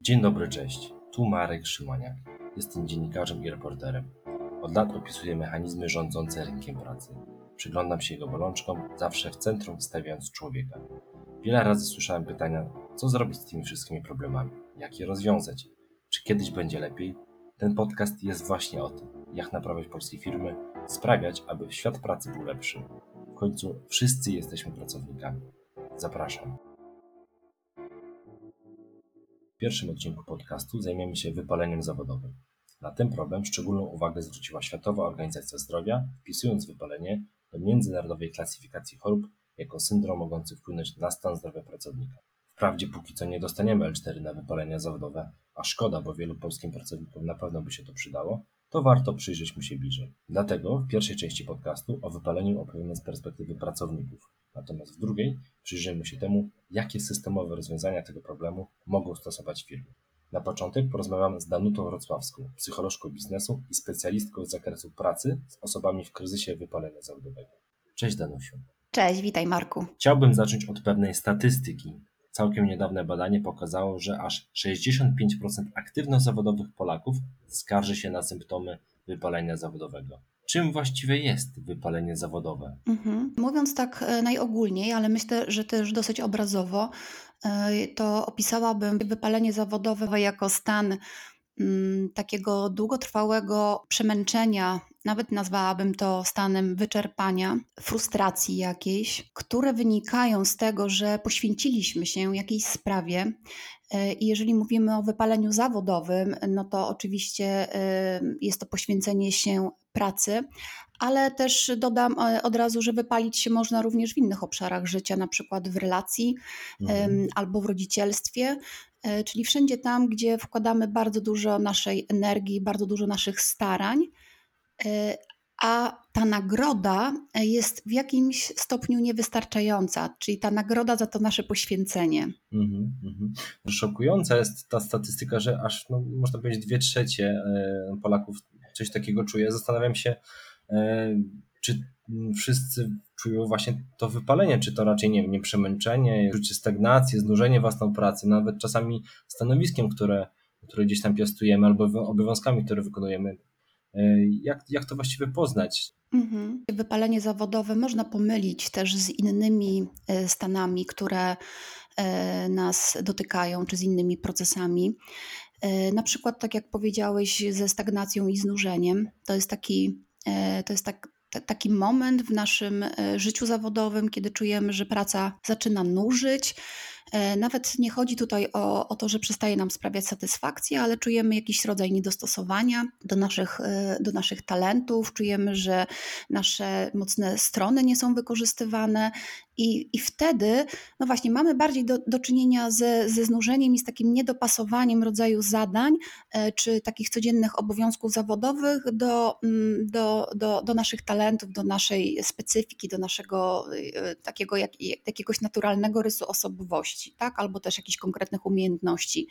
Dzień dobry, cześć. Tu Marek Szymaniak. Jestem dziennikarzem i reporterem. Od lat opisuję mechanizmy rządzące rynkiem pracy. Przyglądam się jego bolączkom, zawsze w centrum stawiając człowieka. Wiele razy słyszałem pytania, co zrobić z tymi wszystkimi problemami, jak je rozwiązać, czy kiedyś będzie lepiej. Ten podcast jest właśnie o tym, jak naprawiać polskie firmy, sprawiać, aby świat pracy był lepszy. W końcu wszyscy jesteśmy pracownikami. Zapraszam. W pierwszym odcinku podcastu zajmiemy się wypaleniem zawodowym. Na ten problem szczególną uwagę zwróciła Światowa Organizacja Zdrowia, wpisując wypalenie do międzynarodowej klasyfikacji chorób jako syndrom mogący wpłynąć na stan zdrowia pracownika. Wprawdzie póki co nie dostaniemy L4 na wypalenia zawodowe, a szkoda, bo wielu polskim pracownikom na pewno by się to przydało, to warto przyjrzeć mu się bliżej. Dlatego w pierwszej części podcastu o wypaleniu opowiemy z perspektywy pracowników, natomiast w drugiej przyjrzymy się temu, jakie systemowe rozwiązania tego problemu mogą stosować firmy. Na początek porozmawiamy z Danutą Wrocławską, psycholożką biznesu i specjalistką z zakresu pracy z osobami w kryzysie wypalenia zawodowego. Cześć Danusiu. Cześć, witaj Marku. Chciałbym zacząć od pewnej statystyki. Całkiem niedawne badanie pokazało, że aż 65% aktywno-zawodowych Polaków skarży się na symptomy wypalenia zawodowego. Czym właściwie jest wypalenie zawodowe? Mhm. Mówiąc tak e, najogólniej, ale myślę, że też dosyć obrazowo, e, to opisałabym wypalenie zawodowe jako stan mm, takiego długotrwałego przemęczenia, nawet nazwałabym to stanem wyczerpania, frustracji jakiejś, które wynikają z tego, że poświęciliśmy się jakiejś sprawie. E, I jeżeli mówimy o wypaleniu zawodowym, no to oczywiście jest to poświęcenie się pracy, ale też dodam e, od razu, że wypalić się można również w innych obszarach życia, na przykład w relacji mhm. albo w rodzicielstwie, e, czyli wszędzie tam, gdzie wkładamy bardzo dużo naszej energii, bardzo dużo naszych starań, e, a ta nagroda jest w jakimś stopniu niewystarczająca, czyli ta nagroda za to nasze poświęcenie. Mhm, mhm. Szokująca jest ta statystyka, że aż no, można powiedzieć dwie trzecie Polaków coś takiego czuje. Zastanawiam się, e, czy wszyscy czują właśnie to wypalenie, czy to raczej nie, nie przemęczenie, czucie stagnacji, znużenie własną pracą, nawet czasami stanowiskiem, które, które gdzieś tam piastujemy, albo obowiązkami, które wykonujemy. E, jak, jak to właściwie poznać? Mhm. Wypalenie zawodowe można pomylić też z innymi e, stanami, które nas dotykają, czy z innymi procesami. E, na przykład, tak jak powiedziałeś, ze stagnacją i znużeniem. To jest taki, e, to jest tak, taki moment w naszym e, życiu zawodowym, kiedy czujemy, że praca zaczyna nużyć, E, nawet nie chodzi tutaj o, o to, że przestaje nam sprawiać satysfakcję, ale czujemy jakiś rodzaj niedostosowania do naszych, e, do naszych talentów, czujemy, że nasze mocne strony nie są wykorzystywane. I, I wtedy, no właśnie, mamy bardziej do, do czynienia ze, ze znużeniem i z takim niedopasowaniem rodzaju zadań e, czy takich codziennych obowiązków zawodowych do, mm, do, do, do naszych talentów, do naszej specyfiki, do naszego takiego jak, jakiegoś naturalnego rysu osobowości tak? albo też jakichś konkretnych umiejętności.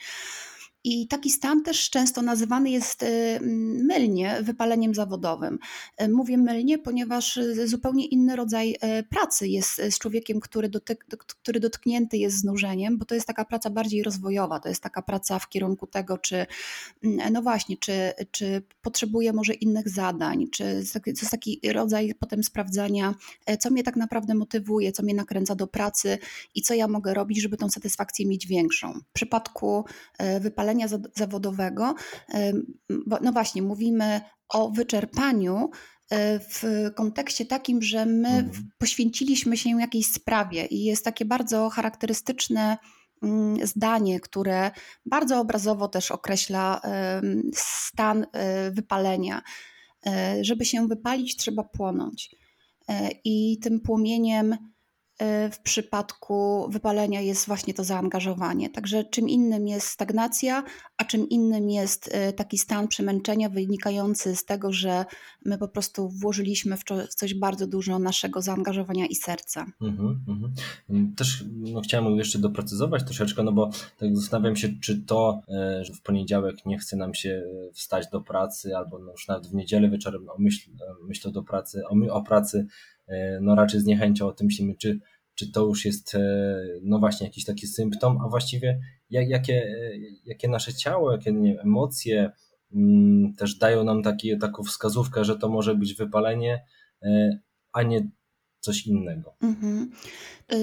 I taki stan też często nazywany jest y, mylnie wypaleniem zawodowym. Y, mówię mylnie, ponieważ y, zupełnie inny rodzaj pracy jest z człowiekiem, który, dotyk, który dotknięty jest znużeniem, bo to jest taka praca bardziej rozwojowa, to jest taka praca w kierunku tego, czy mm, no właśnie, czy, czy potrzebuje może innych zadań, czy to jest taki rodzaj potem sprawdzania, co mnie tak naprawdę motywuje, co mnie nakręca do pracy i co ja mogę robić, żeby tą satysfakcję mieć większą. W przypadku wypalenia zawodowego, no właśnie, mówimy o wyczerpaniu e, w kontekście takim, że my mhm. poświęciliśmy się jakiejś sprawie i jest takie bardzo charakterystyczne mm, zdanie, które bardzo obrazowo też określa stan e, wypalenia. E, żeby się wypalić, trzeba płonąć. I tym płomieniem w przypadku wypalenia jest właśnie to zaangażowanie. Także czym innym jest stagnacja, a czym innym jest y, taki stan przemęczenia wynikający z tego, że my po prostu włożyliśmy w coś bardzo dużo naszego zaangażowania i serca. Mhm, mhm. Też no, chciałem jeszcze doprecyzować troszeczkę, no bo tak zastanawiam się, czy to, e, że w poniedziałek nie chce nam się e, wstać do pracy, albo no już nawet w niedzielę wieczorem o myśl, myślę do pracy, o, o pracy E, no raczej z niechęcią o tym myślimy, czy, czy to już jest, e, no właśnie, jakiś taki symptom, a właściwie jak, jakie, jakie nasze ciało, jakie emocje mm, też dają nam taki, taką wskazówkę, że to może być wypalenie, e, a nie coś innego. Mhm.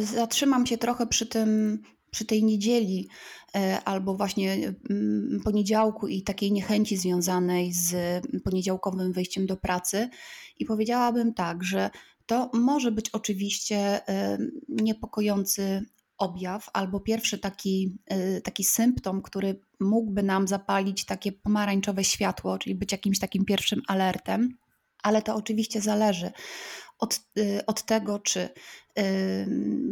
Zatrzymam się trochę przy tym, przy tej niedzieli e, albo właśnie mm, poniedziałku i takiej niechęci związanej z poniedziałkowym wyjściem do pracy i powiedziałabym tak, że to może być oczywiście niepokojący objaw albo pierwszy taki, e, taki symptom, który mógłby nam zapalić takie pomarańczowe światło, czyli być jakimś takim pierwszym alertem, ale to oczywiście zależy od, y, od tego, czy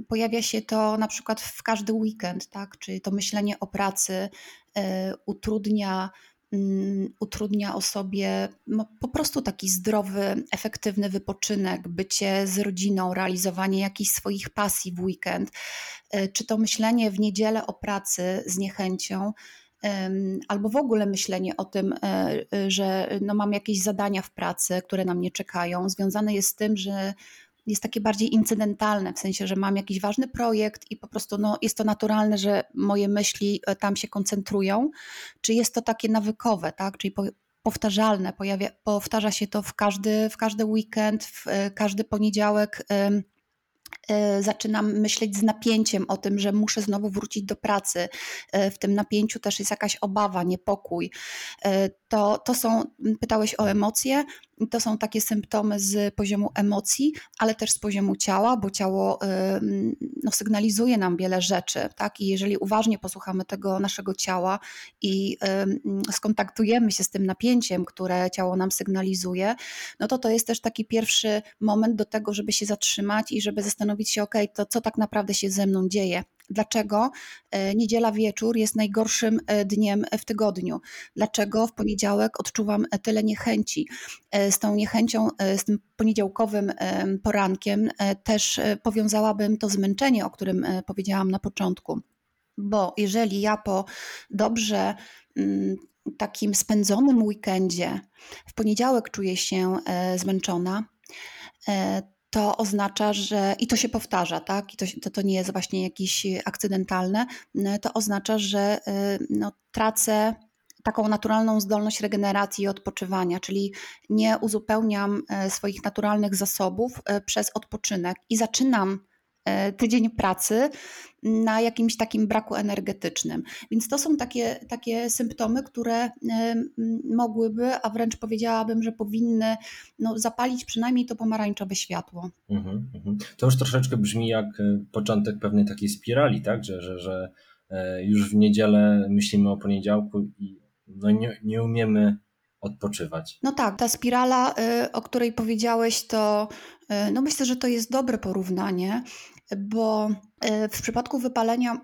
pojawia się to na przykład w każdy weekend, tak? czy to myślenie o pracy y, utrudnia utrudnia osobie no, po prostu taki zdrowy, efektywny wypoczynek, bycie z rodziną, realizowanie jakichś swoich pasji w weekend, y, czy to myślenie w niedzielę o pracy z niechęcią albo w ogóle myślenie o tym, e, e, że no mam jakieś zadania w pracy, które na mnie czekają, związane jest z tym, że jest takie bardziej incydentalne, w sensie, że mam jakiś ważny projekt i po prostu no, jest to naturalne, że moje myśli e, tam się koncentrują, czy jest to takie nawykowe, tak? czyli po, powtarzalne, pojawia, powtarza się to w każdy, w każdy weekend, w każdy poniedziałek E, zaczynam myśleć z napięciem o tym, że muszę znowu wrócić do pracy. E, w tym napięciu też jest jakaś obawa, niepokój. E, to, to są, pytałeś o emocje, to są takie symptomy z poziomu emocji, ale też z poziomu ciała, bo ciało no, sygnalizuje nam wiele rzeczy, tak? I jeżeli uważnie posłuchamy tego naszego ciała i skontaktujemy się z tym napięciem, które ciało nam sygnalizuje, no to to jest też taki pierwszy moment do tego, żeby się zatrzymać i żeby zastanowić się, ok, to co tak naprawdę się ze mną dzieje, Dlaczego e, niedziela wieczór jest najgorszym e, dniem w tygodniu? Dlaczego w poniedziałek odczuwam e, tyle niechęci? Z tą niechęcią, z tym poniedziałkowym porankiem też powiązałabym to zmęczenie, o którym powiedziałam na początku. Bo jeżeli ja po dobrze mm, takim spędzonym weekendzie w poniedziałek czuję się zmęczona, to oznacza, że i to się powtarza, tak? I to, to, to nie jest właśnie jakieś akcydentalne, to oznacza, że y, no, tracę taką naturalną zdolność regeneracji i odpoczywania, czyli nie uzupełniam e, swoich naturalnych zasobów e, przez odpoczynek i zaczynam E, tydzień pracy na jakimś takim braku energetycznym. Więc to są takie, takie symptomy, które e, mogłyby, a wręcz powiedziałabym, że powinny no, zapalić przynajmniej to pomarańczowe światło. Mhm, mhm. To już troszeczkę brzmi jak e, początek pewnej takiej spirali, tak? że, że, że już w niedzielę myślimy o poniedziałku i no nie, nie umiemy odpoczywać. No tak, ta spirala, o której powiedziałeś, to no myślę, że to jest dobre porównanie, bo e, w przypadku wypalenia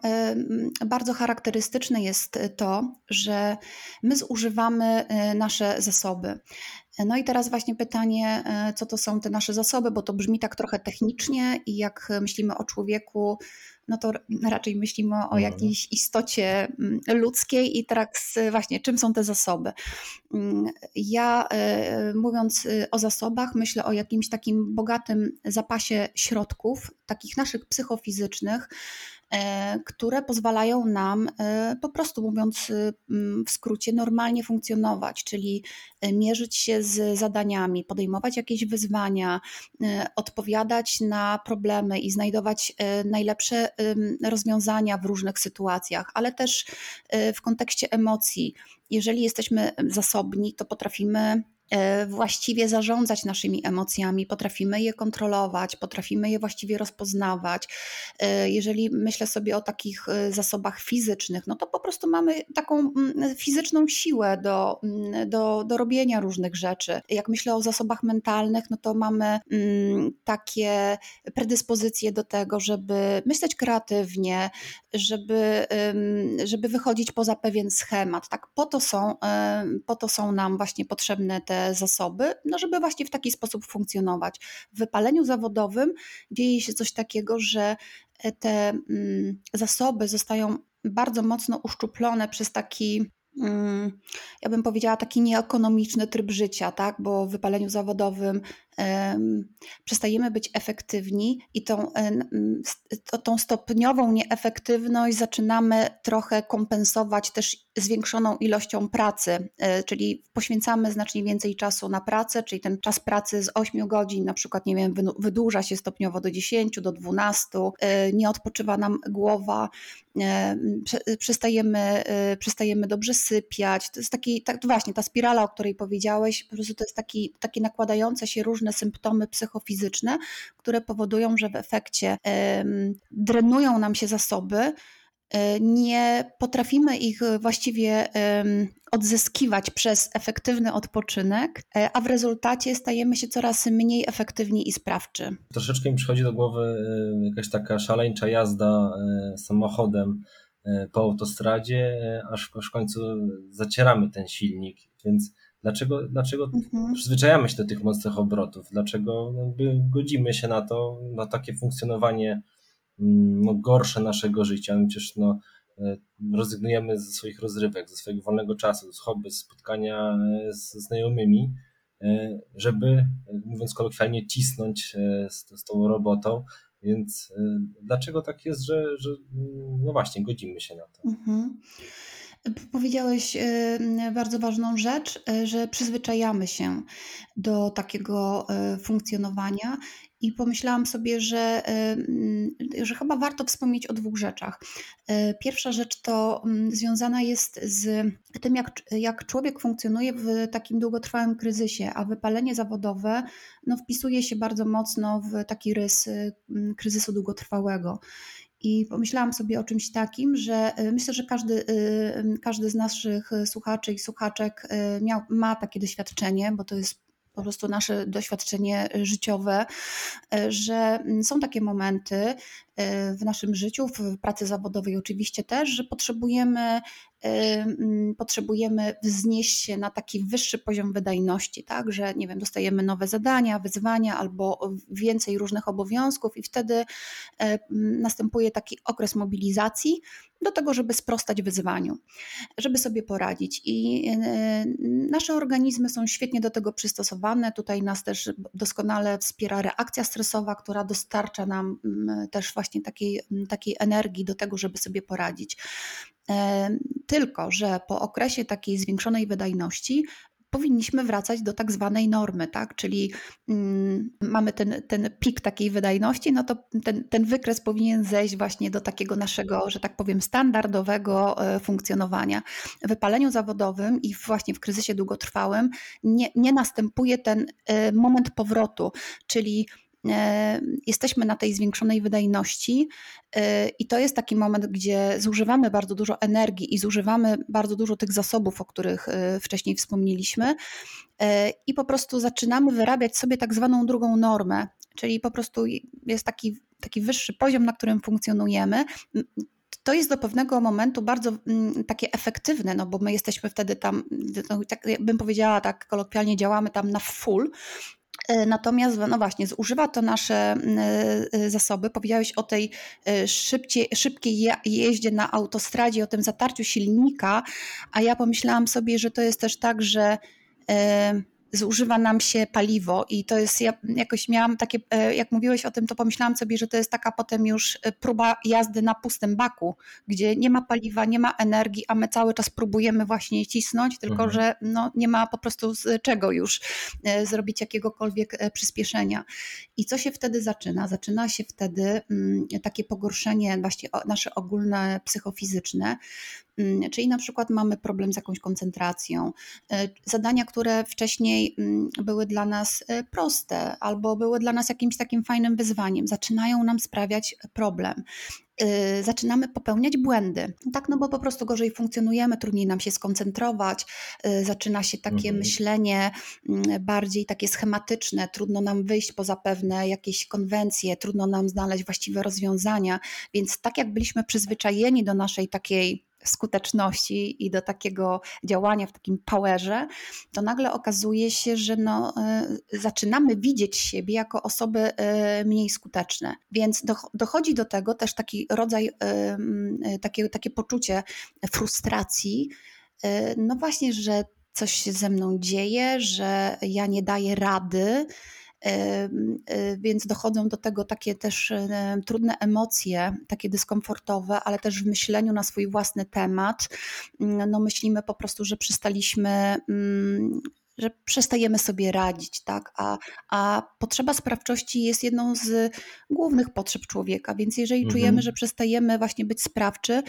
bardzo charakterystyczne jest to, że my zużywamy nasze zasoby. No i teraz właśnie pytanie, co to są te nasze zasoby, bo to brzmi tak trochę technicznie i jak myślimy o człowieku, no to raczej myślimy o mhm. jakiejś istocie mm, ludzkiej i teraz właśnie czym są te zasoby. Mm, ja e, mówiąc e, o zasobach, myślę o jakimś takim bogatym zapasie środków, takich naszych psychofizycznych, które pozwalają nam e, po prostu mówiąc e, w skrócie normalnie funkcjonować, czyli mierzyć się z zadaniami, podejmować jakieś wyzwania, odpowiadać na problemy i znajdować najlepsze rozwiązania w różnych sytuacjach, ale też w kontekście emocji. Jeżeli jesteśmy zasobni, to potrafimy E, właściwie zarządzać naszymi emocjami, potrafimy je kontrolować, potrafimy je właściwie rozpoznawać. E, jeżeli myślę sobie o takich e, zasobach fizycznych, no to po prostu mamy taką mm, fizyczną siłę do, mm, do, do robienia różnych rzeczy. Jak myślę o zasobach mentalnych, no to mamy mm, takie predyspozycje do tego, żeby myśleć kreatywnie, żeby, żeby wychodzić poza pewien schemat. Tak, po to są, po to są nam właśnie potrzebne te zasoby, no żeby właśnie w taki sposób funkcjonować. W wypaleniu zawodowym dzieje się coś takiego, że e, te mm, zasoby zostają bardzo mocno uszczuplone przez taki mm, ja bym powiedziała, taki nieekonomiczny tryb życia, tak? bo w wypaleniu zawodowym przestajemy być efektywni i tą, tą stopniową nieefektywność zaczynamy trochę kompensować też zwiększoną ilością pracy, e, czyli poświęcamy znacznie więcej czasu na pracę, czyli ten czas pracy z 8 godzin na przykład, nie wiem, wydłuża się stopniowo do 10, do 12, e, nie odpoczywa nam głowa, e, przestajemy, przestajemy dobrze sypiać. To jest taki, tak, właśnie ta spirala, o której powiedziałeś, po prostu to jest taki, takie nakładające się różne symptomy psychofizyczne, które powodują, że w efekcie drenują nam się zasoby, E, nie potrafimy ich właściwie odzyskiwać przez efektywny odpoczynek, e, a w rezultacie stajemy się coraz mniej efektywni i sprawczy. Troszeczkę mi przychodzi do głowy jakaś taka szaleńcza jazda e, samochodem po autostradzie, aż w końcu zacieramy ten silnik, więc Dlaczego, dlaczego mhm. przyzwyczajamy się do tych mocnych obrotów? Dlaczego godzimy się na to, na takie funkcjonowanie Mm, no, gorsze naszego życia. No, przecież no, e, rezygnujemy ze swoich rozrywek, ze swojego wolnego czasu, z hobby, z spotkania e, z znajomymi, e, żeby, mówiąc kolokwialnie, cisnąć z, z tą robotą. Więc dlaczego tak jest, że, że mm, no właśnie, godzimy się na to? Mhm. Powiedziałeś bardzo ważną rzecz, że przyzwyczajamy się do takiego funkcjonowania i pomyślałam sobie, że, że chyba warto wspomnieć o dwóch rzeczach. E, pierwsza rzecz to związana jest z tym, jak, jak człowiek funkcjonuje w takim długotrwałym kryzysie, a wypalenie zawodowe no, wpisuje się bardzo mocno w taki rys kryzysu długotrwałego. I pomyślałam sobie o czymś takim, że e, myślę, że każdy, każdy z naszych słuchaczy i słuchaczek e, miał, ma takie doświadczenie, bo to jest po prostu nasze doświadczenie życiowe, e, że są takie momenty e, w naszym życiu, w pracy zawodowej oczywiście też, że potrzebujemy potrzebujemy wznieść się na taki wyższy poziom wydajności, tak, że nie wiem, dostajemy nowe zadania, wyzwania albo więcej różnych obowiązków i wtedy następuje taki okres mobilizacji do tego, żeby sprostać wyzwaniu, żeby sobie poradzić. I nasze organizmy są świetnie do tego przystosowane. Tutaj nas też doskonale wspiera reakcja stresowa, która dostarcza nam też właśnie takiej, takiej energii do tego, żeby sobie poradzić. Tylko, że po okresie takiej zwiększonej wydajności powinniśmy wracać do tak zwanej normy, tak? Czyli mm, mamy ten, ten pik takiej wydajności, no to ten, ten wykres powinien zejść właśnie do takiego naszego, że tak powiem, standardowego e, funkcjonowania. W wypaleniu zawodowym i właśnie w kryzysie długotrwałym nie, nie następuje ten e, moment powrotu, czyli E, jesteśmy na tej zwiększonej wydajności e, i to jest taki moment, gdzie zużywamy bardzo dużo energii i zużywamy bardzo dużo tych zasobów, o których e, wcześniej wspomnieliśmy i po prostu zaczynamy wyrabiać sobie tak zwaną drugą normę, czyli po prostu jest taki, taki wyższy poziom, na którym funkcjonujemy. To jest do pewnego momentu bardzo mm, takie efektywne, no bo my jesteśmy wtedy tam, no, tak bym powiedziała tak kolokwialnie, działamy tam na full, E, natomiast, no właśnie, zużywa to nasze e, zasoby. Powiedziałeś o tej e, szybciej, szybkiej jeździe na autostradzie, o tym zatarciu silnika, a ja pomyślałam sobie, że to jest też tak, że zużywa nam się paliwo i to jest, ja jakoś miałam takie, e, jak mówiłeś o tym, to pomyślałam sobie, że to jest taka potem już e, próba jazdy na pustym baku, gdzie nie ma paliwa, nie ma energii, a my cały czas próbujemy właśnie cisnąć, tylko mhm. że no, nie ma po prostu z czego już e, zrobić jakiegokolwiek przyspieszenia. I co się wtedy zaczyna? Zaczyna się wtedy mm, takie pogorszenie właśnie nasze ogólne psychofizyczne, czyli na przykład mamy problem z jakąś koncentracją. E, zadania, które wcześniej mm, były dla nas e, proste albo były dla nas jakimś takim fajnym wyzwaniem, zaczynają nam sprawiać problem e, zaczynamy popełniać błędy. Tak, no bo po prostu gorzej funkcjonujemy, trudniej nam się skoncentrować, zaczyna się takie mhm. myślenie mm, bardziej takie schematyczne, trudno nam wyjść poza pewne jakieś konwencje, trudno nam znaleźć właściwe rozwiązania, więc tak jak byliśmy przyzwyczajeni do naszej takiej skuteczności i do takiego działania w takim powerze, to nagle okazuje się, że no, y, zaczynamy widzieć siebie jako osoby y, mniej skuteczne. Więc dochodzi do tego też taki rodzaj, y, takie, takie poczucie frustracji, no właśnie, że coś się ze mną dzieje, że ja nie daję rady, więc dochodzą do tego takie też trudne emocje, takie dyskomfortowe, ale też w myśleniu na swój własny temat. No myślimy po prostu, że przestaliśmy mm, że przestajemy sobie radzić, tak? A, a potrzeba sprawczości jest jedną z głównych potrzeb człowieka, więc jeżeli mhm. czujemy, że przestajemy właśnie być sprawczy,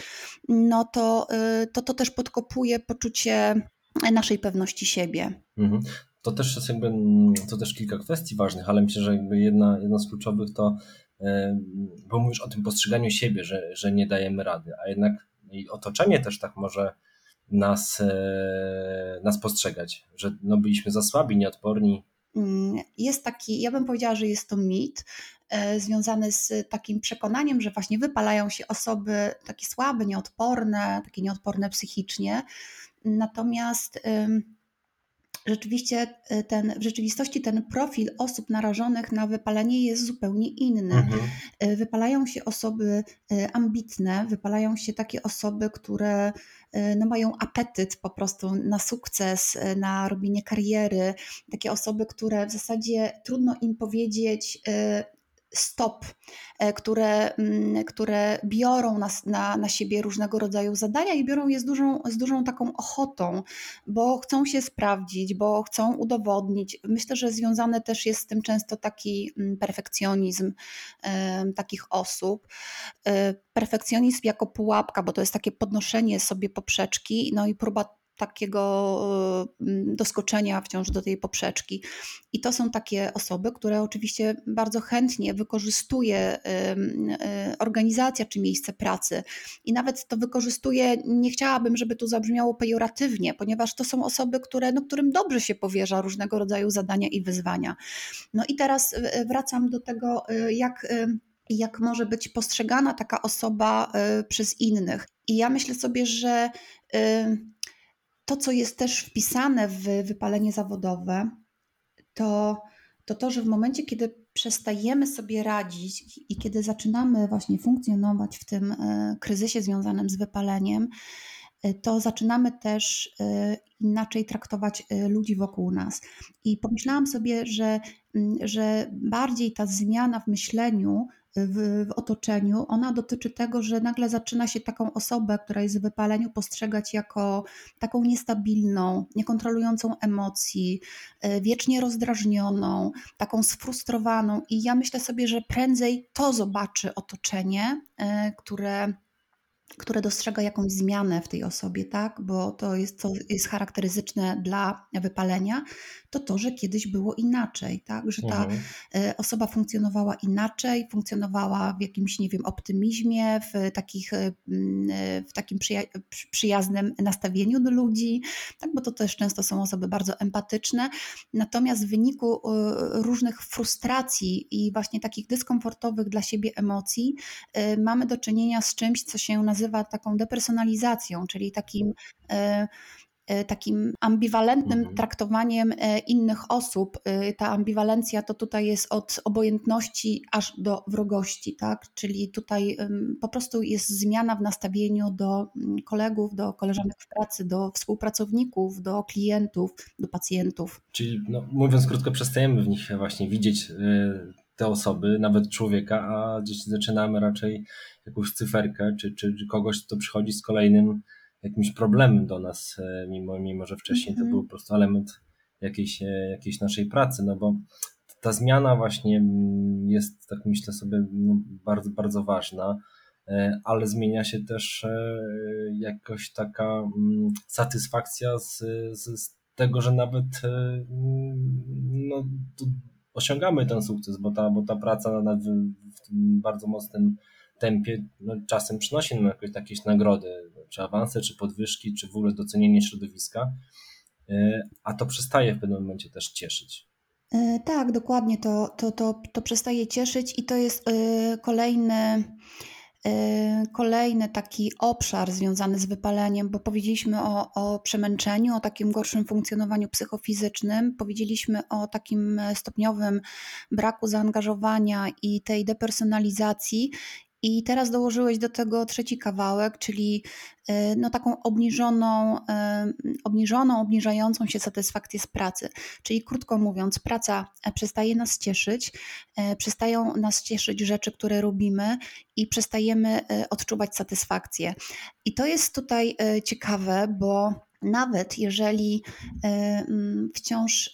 no to, y, to to też podkopuje poczucie naszej pewności siebie. Mhm. To też jest jakby, to też kilka kwestii ważnych, ale myślę, że jakby jedna, jedna z kluczowych to, bo mówisz o tym postrzeganiu siebie, że, że nie dajemy rady, a jednak otoczenie też tak może nas, e, nas postrzegać, że no byliśmy za słabi, nieodporni. Mm, jest taki, ja bym powiedziała, że jest to mit e, związany z takim przekonaniem, że właśnie wypalają się osoby takie słabe, nieodporne, takie nieodporne psychicznie. Natomiast rzeczywiście y, ten, w rzeczywistości ten profil osób narażonych na wypalenie jest zupełnie inny. Mhm. Y, wypalają się osoby y, ambitne, wypalają się takie osoby, które no, mają apetyt po prostu na sukces, na robienie kariery, takie osoby, które w zasadzie trudno im powiedzieć, stop, e, które, mm, które biorą na, na, na siebie różnego rodzaju zadania i biorą je z dużą, z dużą taką ochotą, bo chcą się sprawdzić, bo chcą udowodnić. Myślę, że związany też jest z tym często taki mm, perfekcjonizm takich osób. E, perfekcjonizm jako pułapka, bo to jest takie podnoszenie sobie poprzeczki, no i próba takiego y, doskoczenia wciąż do tej poprzeczki. I to są takie osoby, które oczywiście bardzo chętnie wykorzystuje y, y, organizacja czy miejsce pracy. I nawet to wykorzystuje, nie chciałabym, żeby to zabrzmiało pejoratywnie, ponieważ to są osoby, które, no, którym dobrze się powierza różnego rodzaju zadania i wyzwania. No i teraz wracam do tego, jak jak może być postrzegana taka osoba przez innych. I ja myślę sobie, że to, co jest też wpisane w wypalenie zawodowe, to, to to, że w momencie, kiedy przestajemy sobie radzić i kiedy zaczynamy właśnie funkcjonować w tym e, kryzysie związanym z wypaleniem, e, to zaczynamy też e, inaczej traktować ludzi wokół nas. I pomyślałam sobie, że, że bardziej ta zmiana w myśleniu w, w, otoczeniu, ona dotyczy tego, że nagle zaczyna się taką osobę, która jest w wypaleniu, postrzegać jako taką niestabilną, niekontrolującą emocji, e, wiecznie rozdrażnioną, taką sfrustrowaną. I ja myślę sobie, że prędzej to zobaczy otoczenie, e, które które dostrzega jakąś zmianę w tej osobie, tak? bo to jest, co jest charakterystyczne dla wypalenia, to to, że kiedyś było inaczej, tak? że ta mhm. E, osoba funkcjonowała inaczej, funkcjonowała w jakimś, nie wiem, optymizmie, w, takich, e, e, w takim przyja przyjaznym nastawieniu do ludzi, tak? bo to też często są osoby bardzo empatyczne, natomiast w wyniku różnych frustracji i właśnie takich dyskomfortowych dla siebie emocji mamy do czynienia z czymś, co się nazywa taką depersonalizacją, czyli takim takim ambiwalentnym mhm. traktowaniem e, innych osób. E, ta ambiwalencja to tutaj jest od obojętności aż do wrogości, tak? Czyli tutaj po prostu jest zmiana w nastawieniu do mm, kolegów, do koleżanek w pracy, do współpracowników, do klientów, do pacjentów. Czyli no, mówiąc krótko, przestajemy w nich właśnie widzieć te osoby, nawet człowieka, a gdzieś zaczynamy raczej jakąś cyferkę, czy, czy, czy kogoś, kto przychodzi z kolejnym jakimś problemem do nas, e, mimo, mimo że wcześniej to mhm. był po prostu element jakiejś, e, jakiejś naszej pracy, no bo ta zmiana właśnie mm, jest, tak myślę sobie, no bardzo, bardzo ważna, e, ale zmienia się też jakoś taka mm, satysfakcja z, z, tego, że nawet mm, no, osiągamy ten sukces, bo ta, bo ta praca w tym bardzo mocnym tempie no, czasem przynosi nam jakieś, jakieś nagrody, czy awanse, czy podwyżki, czy w ogóle docenienie środowiska, e, a to przestaje w pewnym momencie też cieszyć. E, tak, dokładnie to, to, to, to przestaje cieszyć i to jest e, kolejny, kolejny taki obszar związany z wypaleniem, bo powiedzieliśmy o, o przemęczeniu, o takim gorszym funkcjonowaniu psychofizycznym, powiedzieliśmy o takim stopniowym braku zaangażowania i tej depersonalizacji I teraz dołożyłeś do tego trzeci kawałek, czyli e, no taką obniżoną, e, obniżoną, obniżającą się satysfakcję z pracy. Czyli krótko mówiąc, praca e, przestaje nas cieszyć, przestają nas cieszyć rzeczy, które robimy i przestajemy odczuwać satysfakcję. I to jest tutaj ciekawe, bo nawet jeżeli wciąż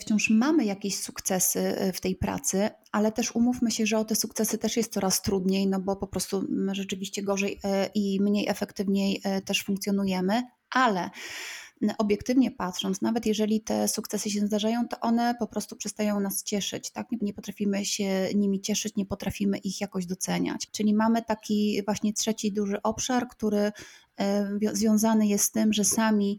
wciąż mamy jakieś sukcesy y, w tej pracy, ale też umówmy się, że o te sukcesy też jest coraz trudniej, no bo po prostu my rzeczywiście gorzej y, i mniej efektywniej też funkcjonujemy, ale obiektywnie patrząc, nawet jeżeli te sukcesy się zdarzają, to one po prostu przestają nas cieszyć, tak? Nie, nie potrafimy się nimi cieszyć, nie potrafimy ich jakoś doceniać. Czyli mamy taki właśnie trzeci duży obszar, który związany jest z tym, że sami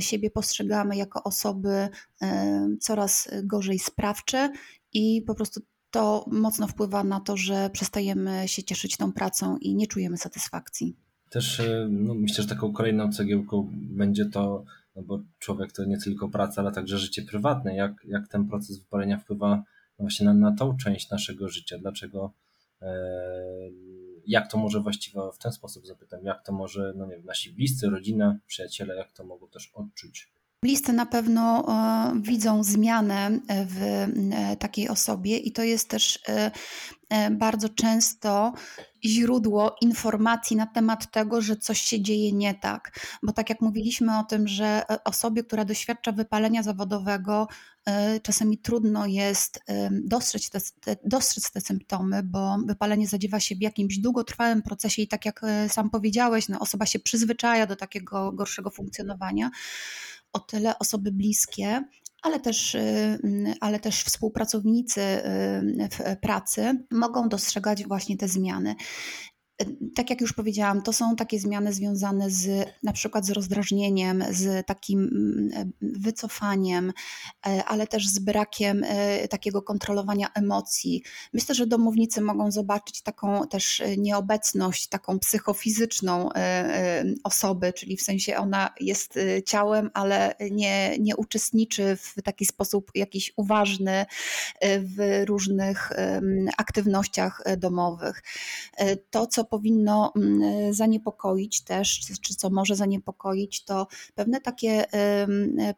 siebie postrzegamy jako osoby e, coraz gorzej sprawcze i po prostu to mocno wpływa na to, że przestajemy się cieszyć tą pracą i nie czujemy satysfakcji. Też e, no, myślę, że taką kolejną cegiełką będzie to, no bo człowiek to nie tylko praca, ale także życie prywatne. Jak, jak ten proces wypalenia wpływa właśnie na, na tą część naszego życia? Dlaczego jak to może właściwie w ten sposób zapytam, jak to może no nie wiem, nasi bliscy, rodzina, przyjaciele, jak to mogą też odczuć? Bliscy na pewno e, widzą zmianę w e, takiej osobie i to jest też e, bardzo często źródło informacji na temat tego, że coś się dzieje nie tak. Bo tak jak mówiliśmy o tym, że osobie, która doświadcza wypalenia zawodowego, czasami trudno jest dostrzec te, te, dostrzec te symptomy, bo wypalenie zadziewa się w jakimś długotrwałym procesie i tak jak sam powiedziałeś, no, osoba się przyzwyczaja do takiego gorszego funkcjonowania o tyle osoby bliskie, ale też, y, mm, ale też współpracownicy y, w pracy mogą dostrzegać właśnie te zmiany tak jak już powiedziałam, to są takie zmiany związane z na przykład z rozdrażnieniem, z takim mm, wycofaniem, e, ale też z brakiem e, takiego kontrolowania emocji. Myślę, że domownicy mogą zobaczyć taką też e, nieobecność, taką psychofizyczną osoby, czyli w sensie ona jest ciałem, ale nie, nie uczestniczy w taki sposób jakiś uważny w różnych aktywnościach domowych. To, co powinno mm, zaniepokoić też, czy co może zaniepokoić, to pewne takie,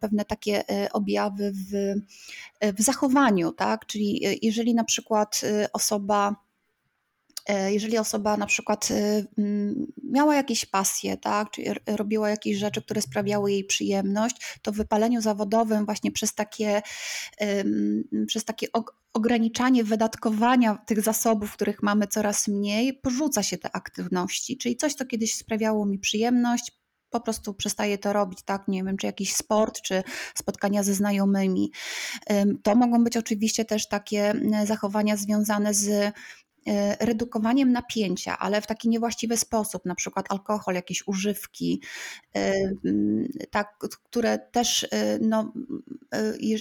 pewne takie e, objawy w, w zachowaniu, tak? Czyli e, jeżeli na przykład e, osoba jeżeli osoba na przykład miała jakieś pasje, tak, czy robiła jakieś rzeczy, które sprawiały jej przyjemność, to w wypaleniu zawodowym właśnie przez takie, przez takie ograniczanie wydatkowania tych zasobów, których mamy coraz mniej, porzuca się te aktywności. Czyli coś, co kiedyś sprawiało mi przyjemność, po prostu przestaje to robić, tak? Nie wiem, czy jakiś sport, czy spotkania ze znajomymi. To mogą być oczywiście też takie zachowania związane z E, redukowaniem napięcia, ale w taki niewłaściwy sposób, na przykład alkohol, jakieś używki, e, tak, które też, e, no,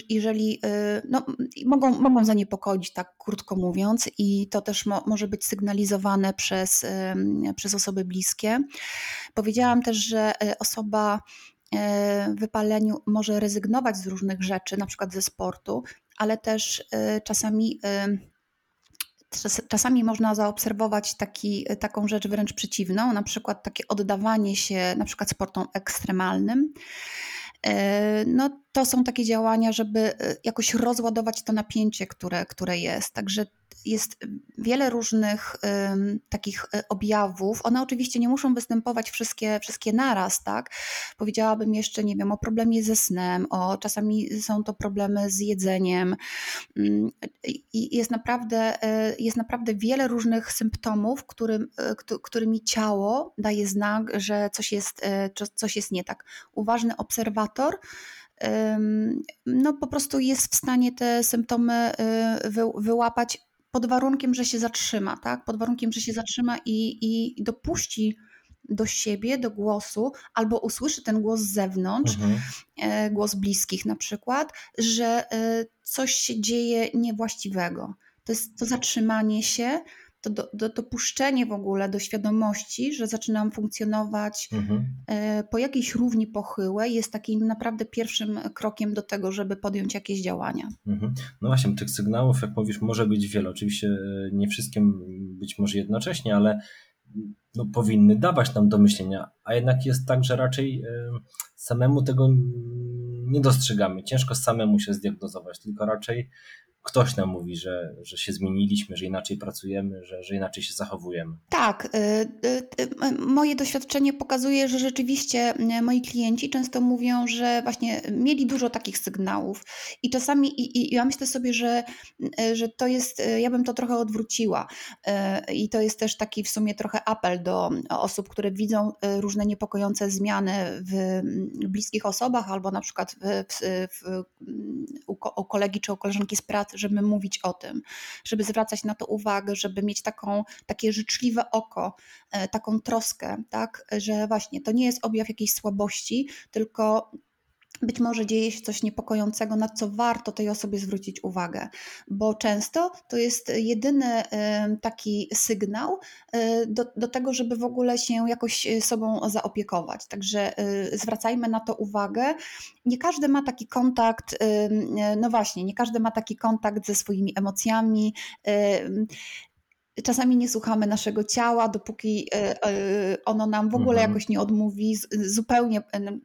jeżeli, no, mogą, mogą zaniepokoić, tak krótko mówiąc, i to też mo, może być sygnalizowane przez, przez osoby bliskie. Powiedziałam też, że osoba wypaleniu może rezygnować z różnych rzeczy, na przykład ze sportu, ale też czasami Czasami można zaobserwować taki, taką rzecz wręcz przeciwną, na przykład takie oddawanie się na przykład sportom ekstremalnym. E, no, to są takie działania, żeby e, jakoś rozładować to napięcie, które, które jest. Także jest wiele różnych takich e, objawów. One oczywiście nie muszą występować wszystkie, wszystkie naraz, tak? Powiedziałabym jeszcze, nie wiem, o problemie ze snem, o czasami są to problemy z jedzeniem. Mm, I jest naprawdę, e, jest naprawdę wiele różnych symptomów, którym, którymi ciało daje znak, że coś jest, coś jest nie tak. Uważny obserwator no po prostu jest w stanie te symptomy wyłapać pod warunkiem, że się zatrzyma, tak? Pod warunkiem, że się zatrzyma i, i dopuści do siebie, do głosu, albo usłyszy ten głos z zewnątrz, mhm. E, głos bliskich na przykład, że e, coś się dzieje niewłaściwego. To jest to zatrzymanie się, to do, do, dopuszczenie w ogóle do świadomości, że zaczynam funkcjonować mhm. E, po jakiejś równi pochyłej, jest takim naprawdę pierwszym krokiem do tego, żeby podjąć jakieś działania. Mhm. No właśnie, tych sygnałów, jak mówisz, może być wiele. Oczywiście e, nie wszystkim być może jednocześnie, ale no, powinny dawać nam do myślenia, a jednak jest tak, że raczej samemu tego nie dostrzegamy. Ciężko samemu się zdiagnozować, tylko raczej ktoś nam mówi, że, że się zmieniliśmy, że inaczej pracujemy, że, że inaczej się zachowujemy. Tak. Y, y, y, moje doświadczenie pokazuje, że rzeczywiście moi klienci często mówią, że właśnie mieli dużo takich sygnałów i czasami i, i ja myślę sobie, że, że to jest, ja bym to trochę odwróciła i to jest też taki w sumie trochę apel do osób, które widzą różne niepokojące zmiany w bliskich osobach albo na przykład w, w, u, u kolegi czy u koleżanki z pracy, żeby mówić o tym, żeby zwracać na to uwagę, żeby mieć taką, takie życzliwe oko, e, taką troskę, tak, że właśnie to nie jest objaw jakiejś słabości, tylko być może dzieje się coś niepokojącego, na co warto tej osobie zwrócić uwagę, bo często to jest jedyny taki sygnał y, do, do tego, żeby w ogóle się jakoś y, sobą zaopiekować. Także y, zwracajmy na to uwagę. Nie każdy ma taki kontakt, no właśnie, nie każdy ma taki kontakt ze swoimi emocjami. Czasami nie słuchamy naszego ciała, dopóki e, e, ono nam w ogóle mhm. jakoś nie odmówi, zupełnie,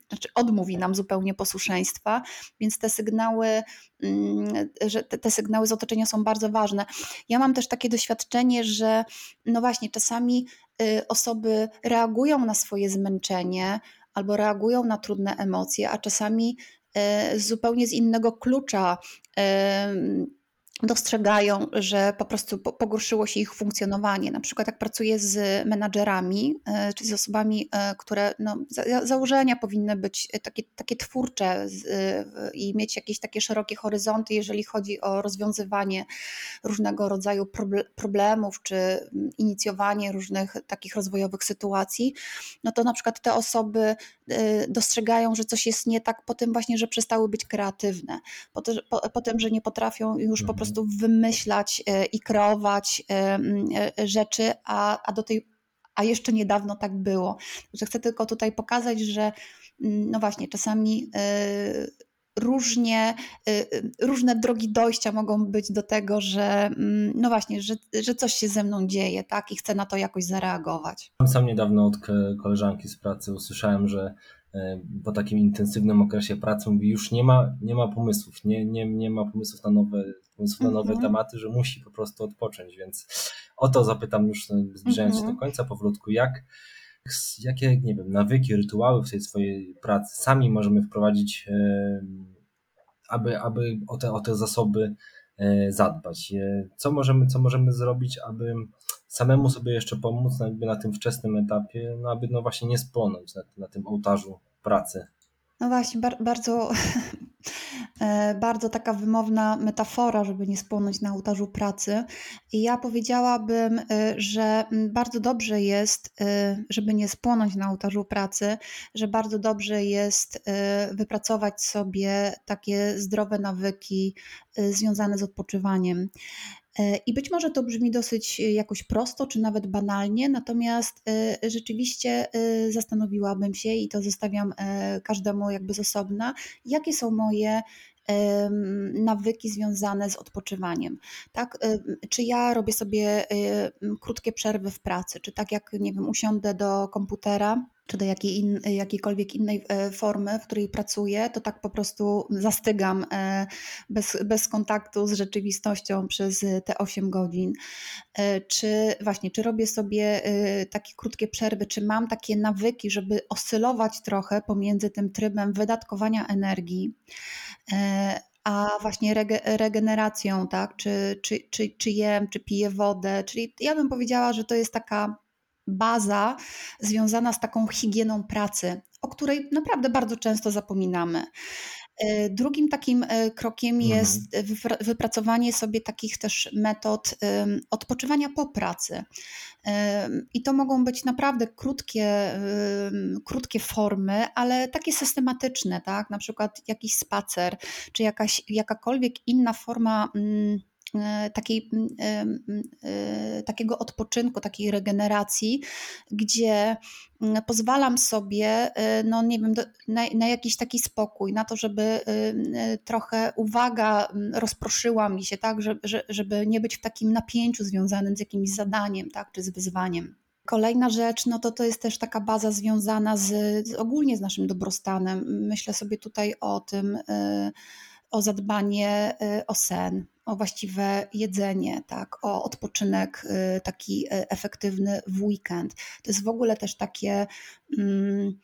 znaczy odmówi nam zupełnie posłuszeństwa, więc te sygnały, mm, że te, sygnały z otoczenia są bardzo ważne. Ja mam też takie doświadczenie, że no właśnie, czasami y, osoby reagują na swoje zmęczenie albo reagują na trudne emocje, a czasami e, zupełnie z innego klucza dostrzegają, że po prostu pogorszyło się ich funkcjonowanie. Na przykład jak pracuję z menadżerami, e, czy z osobami, e, które no, założenia powinny być takie, takie twórcze i mieć jakieś takie szerokie horyzonty, jeżeli chodzi o rozwiązywanie różnego rodzaju problemów, czy inicjowanie różnych takich rozwojowych sytuacji, no to na przykład te osoby e, dostrzegają, że coś jest nie tak po tym właśnie, że przestały być kreatywne, po, to, po, po tym, że nie potrafią już po prostu mhm prostu wymyślać e, i kreować e, e, rzeczy, a, a do tej a jeszcze niedawno tak było. Chcę tylko tutaj pokazać, że no właśnie, czasami różnie, różne drogi dojścia mogą być do tego, że no właśnie, że, że coś się ze mną dzieje, tak, i chcę na to jakoś zareagować. Sam niedawno od koleżanki z pracy usłyszałem, że po takim intensywnym okresie pracy mówi, już nie ma, nie ma pomysłów, nie, nie, nie ma pomysłów na nowe, pomysłów na nowe mhm. tematy, że musi po prostu odpocząć, więc o to zapytam już zbliżając się do mhm. końca powolutku, jak jakie, nie wiem, nawyki, rytuały w tej swojej pracy sami możemy wprowadzić, aby, aby o, te, o te zasoby e, zadbać. E, co możemy, co możemy zrobić, aby samemu sobie jeszcze pomóc jakby na tym wczesnym etapie, no aby no właśnie nie spłonąć na, na tym ołtarzu pracy. No właśnie, bar bardzo, e, bardzo taka wymowna metafora, żeby nie spłonąć na ołtarzu pracy. I ja powiedziałabym, e, że bardzo dobrze jest, e, żeby nie spłonąć na ołtarzu pracy, że bardzo dobrze jest wypracować sobie takie zdrowe nawyki związane z odpoczywaniem. E, I być może to brzmi dosyć e, jakoś prosto, czy nawet banalnie, natomiast e, rzeczywiście zastanowiłabym się i to zostawiam każdemu jakby z osobna, jakie są moje nawyki związane z odpoczywaniem. Tak? Czy ja robię sobie krótkie przerwy w pracy, czy tak jak, nie wiem, usiądę do komputera czy do jakiej in, jakiejkolwiek innej e, formy, w której pracuję, to tak po prostu zastygam e, bez, bez kontaktu z rzeczywistością przez te 8 godzin. E, czy właśnie, czy robię sobie takie krótkie przerwy, czy mam takie nawyki, żeby oscylować trochę pomiędzy tym trybem wydatkowania energii, a właśnie rege, regeneracją, tak? Czy, czy, czy, czy jem, czy piję wodę. Czyli ja bym powiedziała, że to jest taka baza związana z taką higieną pracy, o której naprawdę bardzo często zapominamy. E, drugim takim e, krokiem mhm. jest wypracowanie sobie takich też metod odpoczywania po pracy. I to mogą być naprawdę krótkie, krótkie formy, ale takie systematyczne, tak? Na przykład jakiś spacer, czy jakaś, jakakolwiek inna forma mm, takiej, takiego odpoczynku, takiej regeneracji, gdzie pozwalam sobie, no nie wiem, na, na, jakiś taki spokój, na to, żeby trochę uwaga rozproszyła mi się, tak, żeby, nie być w takim napięciu związanym z jakimś zadaniem, tak, czy z wyzwaniem. Kolejna rzecz, no to to jest też taka baza związana z, z ogólnie z naszym dobrostanem. Myślę sobie tutaj o tym, o zadbanie o sen, o właściwe jedzenie, tak, o odpoczynek y, taki efektywny w weekend. To jest w ogóle też takie. Mm,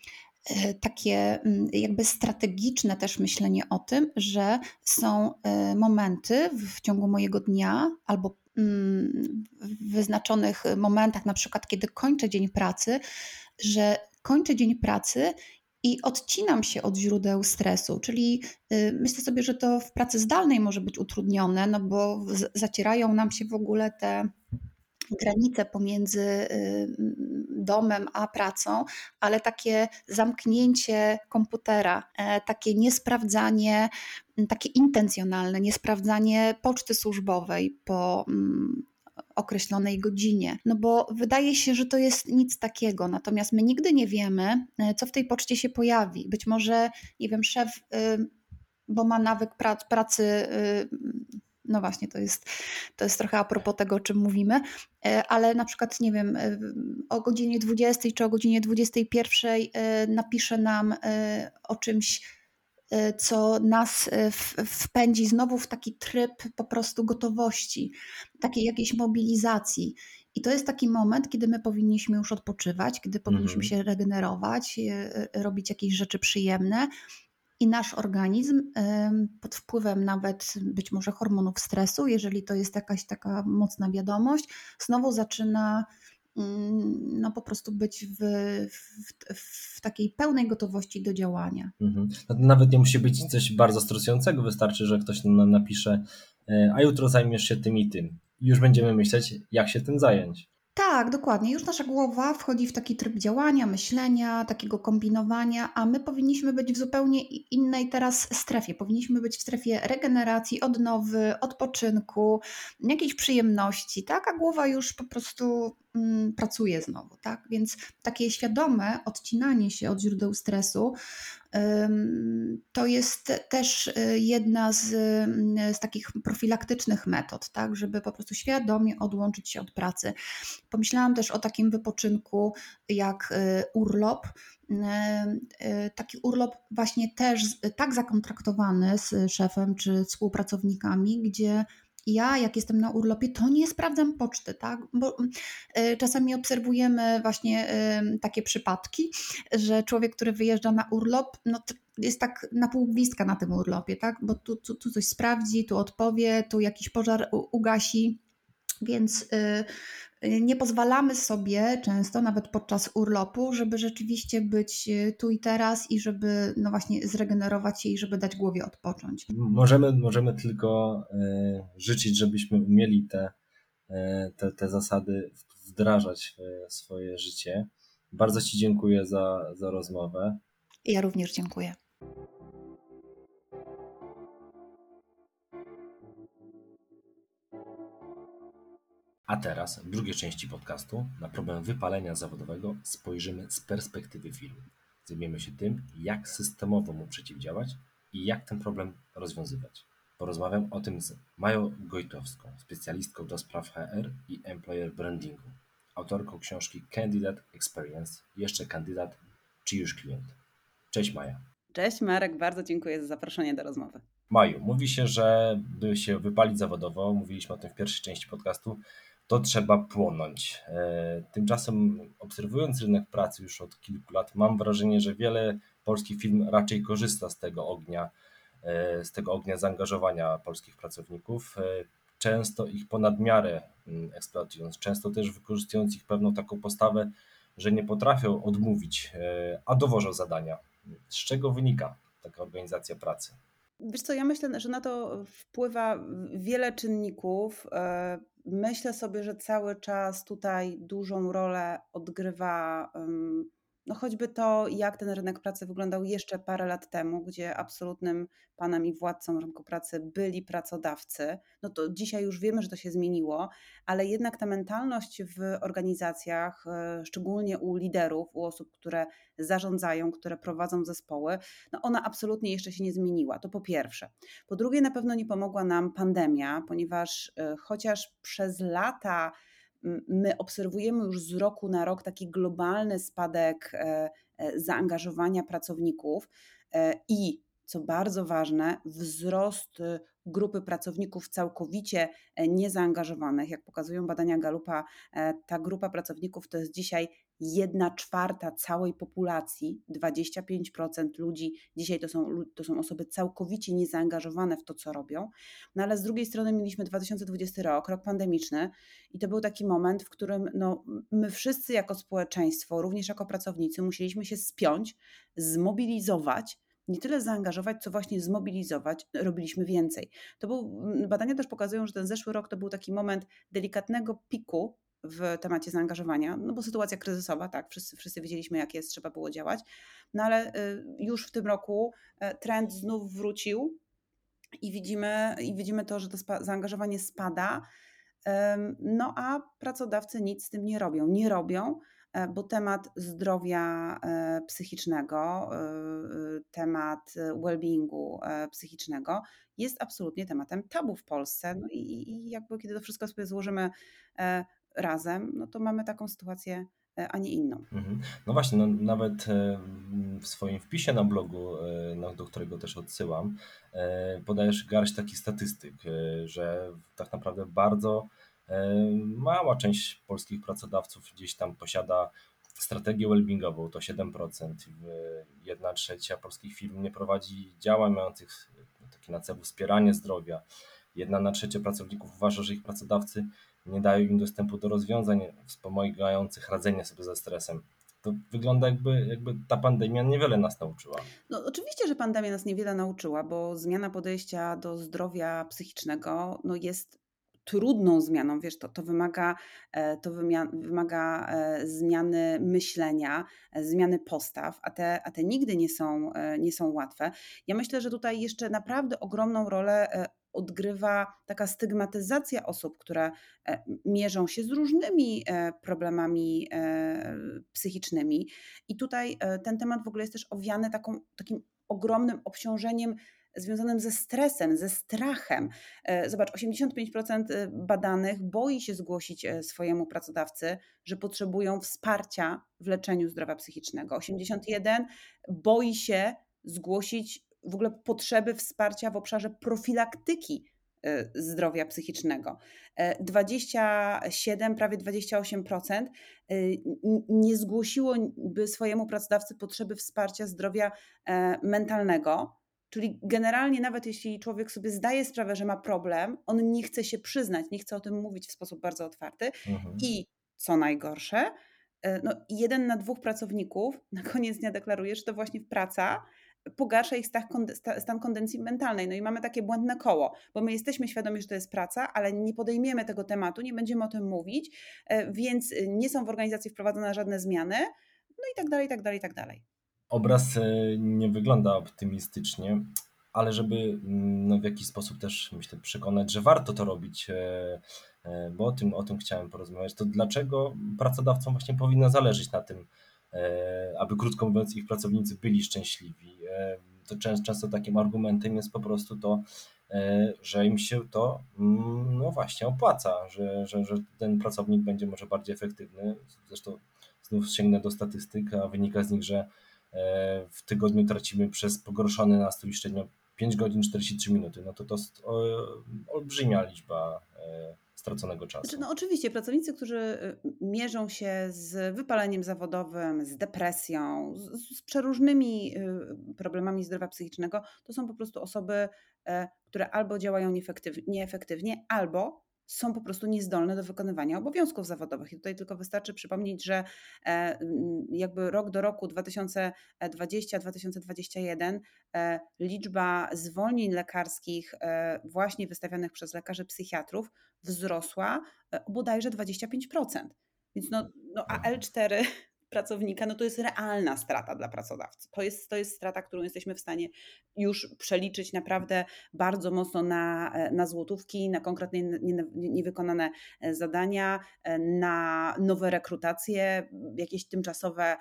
takie mm, jakby strategiczne też myślenie o tym, że są momenty w ciągu mojego dnia albo Mm, w wyznaczonych momentach, na przykład kiedy kończę dzień pracy, że kończę dzień pracy i odcinam się od źródeł stresu, czyli y, myślę sobie, że to w pracy zdalnej może być utrudnione, no bo zacierają nam się w ogóle te granice pomiędzy y, domem a pracą, ale takie zamknięcie komputera, e, takie niesprawdzanie, takie intencjonalne, niesprawdzanie poczty służbowej po określonej godzinie. No bo wydaje się, że to jest nic takiego, natomiast my nigdy nie wiemy, e, co w tej poczcie się pojawi. Być może, nie wiem, szef, y, bo ma nawyk pracy y, no właśnie, to jest, to jest trochę a propos tego, o czym mówimy, e, ale na przykład, nie wiem, e, o godzinie 20 czy o godzinie 21 e, napisze nam o czymś, co nas wpędzi znowu w taki tryb po prostu gotowości, takiej jakiejś mobilizacji. I to jest taki moment, kiedy my powinniśmy już odpoczywać, kiedy powinniśmy mhm. się regenerować, robić jakieś rzeczy przyjemne, i nasz organizm pod wpływem nawet być może hormonów stresu, jeżeli to jest jakaś taka mocna wiadomość, znowu zaczyna no po prostu być w, w, w takiej pełnej gotowości do działania. Mhm. No nawet nie musi być coś bardzo stresującego, wystarczy, że ktoś nam napisze, e, a jutro zajmiesz się tym i tym. Już będziemy myśleć, jak się tym zająć. Tak, dokładnie. Już nasza głowa wchodzi w taki tryb działania, myślenia, takiego kombinowania, a my powinniśmy być w zupełnie innej teraz strefie. Powinniśmy być w strefie regeneracji, odnowy, odpoczynku, jakiejś przyjemności, tak? A głowa już po prostu mm, pracuje znowu, tak? Więc takie świadome odcinanie się od źródeł stresu to jest też y, jedna z, z, takich profilaktycznych metod, tak, żeby po prostu świadomie odłączyć się od pracy. Pomyślałam też o takim wypoczynku jak y, urlop. Y, taki urlop właśnie też tak zakontraktowany z szefem czy współpracownikami, gdzie ja, jak jestem na urlopie, to nie sprawdzam poczty, tak? Bo y, czasami obserwujemy właśnie takie przypadki, że człowiek, który wyjeżdża na urlop, no jest tak na pół gwizdka na tym urlopie, tak? Bo tu, tu, tu coś sprawdzi, tu odpowie, tu jakiś pożar ugasi. Więc y, nie pozwalamy sobie często, nawet podczas urlopu, żeby rzeczywiście być e, tu i teraz i żeby no właśnie zregenerować się i żeby dać głowie odpocząć. Możemy, możemy tylko e, życzyć, żebyśmy umieli te, e, te, te zasady wdrażać w swoje życie. Bardzo Ci dziękuję za, za rozmowę. Ja również dziękuję. A teraz, w drugiej części podcastu, na problem wypalenia zawodowego spojrzymy z perspektywy filmu. Zajmiemy się tym, jak systemowo mu przeciwdziałać i jak ten problem rozwiązywać. Porozmawiam o tym z Mają Gojtowską, specjalistką do spraw HR i employer brandingu, autorką książki Candidate Experience, jeszcze kandydat czy już klient. Cześć Maja. Cześć Marek, bardzo dziękuję za zaproszenie do rozmowy. Maju, mówi się, że by się wypalić zawodowo, mówiliśmy o tym w pierwszej części podcastu, to trzeba płonąć. E, tymczasem, obserwując rynek pracy już od kilku lat, mam wrażenie, że wiele polskich firm raczej korzysta z tego ognia, e, z tego ognia zaangażowania polskich pracowników, e, często ich ponad miarę mm, eksploatując, często też wykorzystując ich pewną taką postawę, że nie potrafią odmówić, a dowożą zadania. Z czego wynika taka organizacja pracy? Wiesz co, ja myślę, że na to wpływa wiele czynników. Myślę sobie, że cały czas tutaj dużą rolę odgrywa no choćby to, jak ten rynek pracy wyglądał jeszcze parę lat temu, gdzie absolutnym panem i władcą rynku pracy byli pracodawcy, no to dzisiaj już wiemy, że to się zmieniło, ale jednak ta mentalność w organizacjach, e, szczególnie u liderów, u osób, które zarządzają, które prowadzą zespoły, no ona absolutnie jeszcze się nie zmieniła. To po pierwsze. Po drugie, na pewno nie pomogła nam pandemia, ponieważ e, chociaż przez lata my obserwujemy już z roku na rok taki globalny spadek e, e, zaangażowania pracowników e, i co bardzo ważne, wzrost grupy pracowników całkowicie niezaangażowanych. Jak pokazują badania Galupa, ta grupa pracowników to jest dzisiaj jedna czwarta całej populacji, 25% ludzi dzisiaj to są, to są osoby całkowicie niezaangażowane w to, co robią. No ale z drugiej strony mieliśmy 2020 rok, rok pandemiczny, i to był taki moment, w którym no, my wszyscy jako społeczeństwo, również jako pracownicy, musieliśmy się spiąć, zmobilizować nie tyle zaangażować, co właśnie zmobilizować, robiliśmy więcej. To był, badania też pokazują, że ten zeszły rok to był taki moment delikatnego piku w temacie zaangażowania, no bo sytuacja kryzysowa, tak, wszyscy, wszyscy wiedzieliśmy jak jest, trzeba było działać, no ale y, już w tym roku e, trend znów wrócił i widzimy, i widzimy to, że to zaangażowanie spada, no a pracodawcy nic z tym nie robią. Nie robią, e, bo temat zdrowia e, psychicznego, temat well-beingu psychicznego jest absolutnie tematem tabu w Polsce. No i, i jakby kiedy to wszystko sobie złożymy razem, no to mamy taką sytuację, e, a nie inną. Mhm. No właśnie, no nawet e, w swoim wpisie na blogu, e, no, do którego też odsyłam, podajesz garść takich statystyk, że tak naprawdę bardzo mała część polskich pracodawców gdzieś tam posiada strategię wellbeingową, to 7%. Jedna trzecia polskich firm nie prowadzi działań mających takie na celu wspieranie zdrowia. Jedna na trzecia pracowników uważa, że ich pracodawcy nie dają im dostępu do rozwiązań wspomagających radzenie sobie ze stresem. To wygląda jakby, jakby ta pandemia niewiele nas nauczyła. No oczywiście, że pandemia nas niewiele nauczyła, bo zmiana podejścia do zdrowia psychicznego no, jest trudną zmianą, wiesz, to, to wymaga, e, to wymaga e, zmiany myślenia, e, zmiany postaw, a te, a te nigdy nie są, nie są łatwe. Ja myślę, że tutaj jeszcze naprawdę ogromną rolę odgrywa taka stygmatyzacja osób, które e, mierzą się z różnymi e, problemami e, psychicznymi. I tutaj ten temat w ogóle jest też owiany taką, takim ogromnym obciążeniem związanym ze stresem, ze strachem. Zobacz, 85% badanych boi się zgłosić swojemu pracodawcy, że potrzebują wsparcia w leczeniu zdrowia psychicznego. 81% boi się zgłosić w ogóle potrzeby wsparcia w obszarze profilaktyki y, zdrowia psychicznego. 27, e, prawie 28% y, nie zgłosiłoby swojemu pracodawcy potrzeby wsparcia zdrowia e, mentalnego. Czyli generalnie, nawet jeśli człowiek sobie zdaje sprawę, że ma problem, on nie chce się przyznać, nie chce o tym mówić w sposób bardzo otwarty. Mhm. I co najgorsze, e, no, jeden na dwóch pracowników na koniec dnia deklaruje, że to właśnie praca pogarsza ich stan kondencji mentalnej. No i mamy takie błędne koło, bo my jesteśmy świadomi, że to jest praca, ale nie podejmiemy tego tematu, nie będziemy o tym mówić, e, więc nie są w organizacji wprowadzone żadne zmiany, no i tak dalej, i tak dalej, i tak dalej. Obraz e, nie wygląda optymistycznie, ale żeby mm, no, w jakiś sposób też myślę przekonać, że warto to robić, e, bo o tym, o tym chciałem porozmawiać, to dlaczego pracodawcom właśnie powinno zależeć na tym, aby krótko mówiąc ich pracownicy byli szczęśliwi. E, to często takim argumentem jest po prostu to, e, że im się to mm, no właśnie opłaca, że, że, że ten pracownik będzie może bardziej efektywny. Zresztą znów sięgnę do statystyk, a wynika z nich, że w tygodniu tracimy przez pogorszony nastrój średnio 5 godzin 43 minuty. No to to jest olbrzymia liczba straconego czasu. Znaczy, no oczywiście, pracownicy, którzy y, mierzą się z wypaleniem zawodowym, z depresją, z, z przeróżnymi y, problemami zdrowia psychicznego, to są po prostu osoby, e, które albo działają nieefektywnie, albo są po prostu niezdolne do wykonywania obowiązków zawodowych. I tutaj tylko wystarczy przypomnieć, że e, jakby rok do roku 2020-2021 e, liczba zwolnień lekarskich e, właśnie wystawianych przez lekarzy psychiatrów wzrosła bodajże 25%. Więc no, no a L4 pracownika, no to jest realna strata dla pracodawcy. To jest, to jest strata, którą jesteśmy w stanie już przeliczyć naprawdę bardzo mocno na, na złotówki, na konkretnie niewykonane zadania, na nowe rekrutacje, jakieś tymczasowe,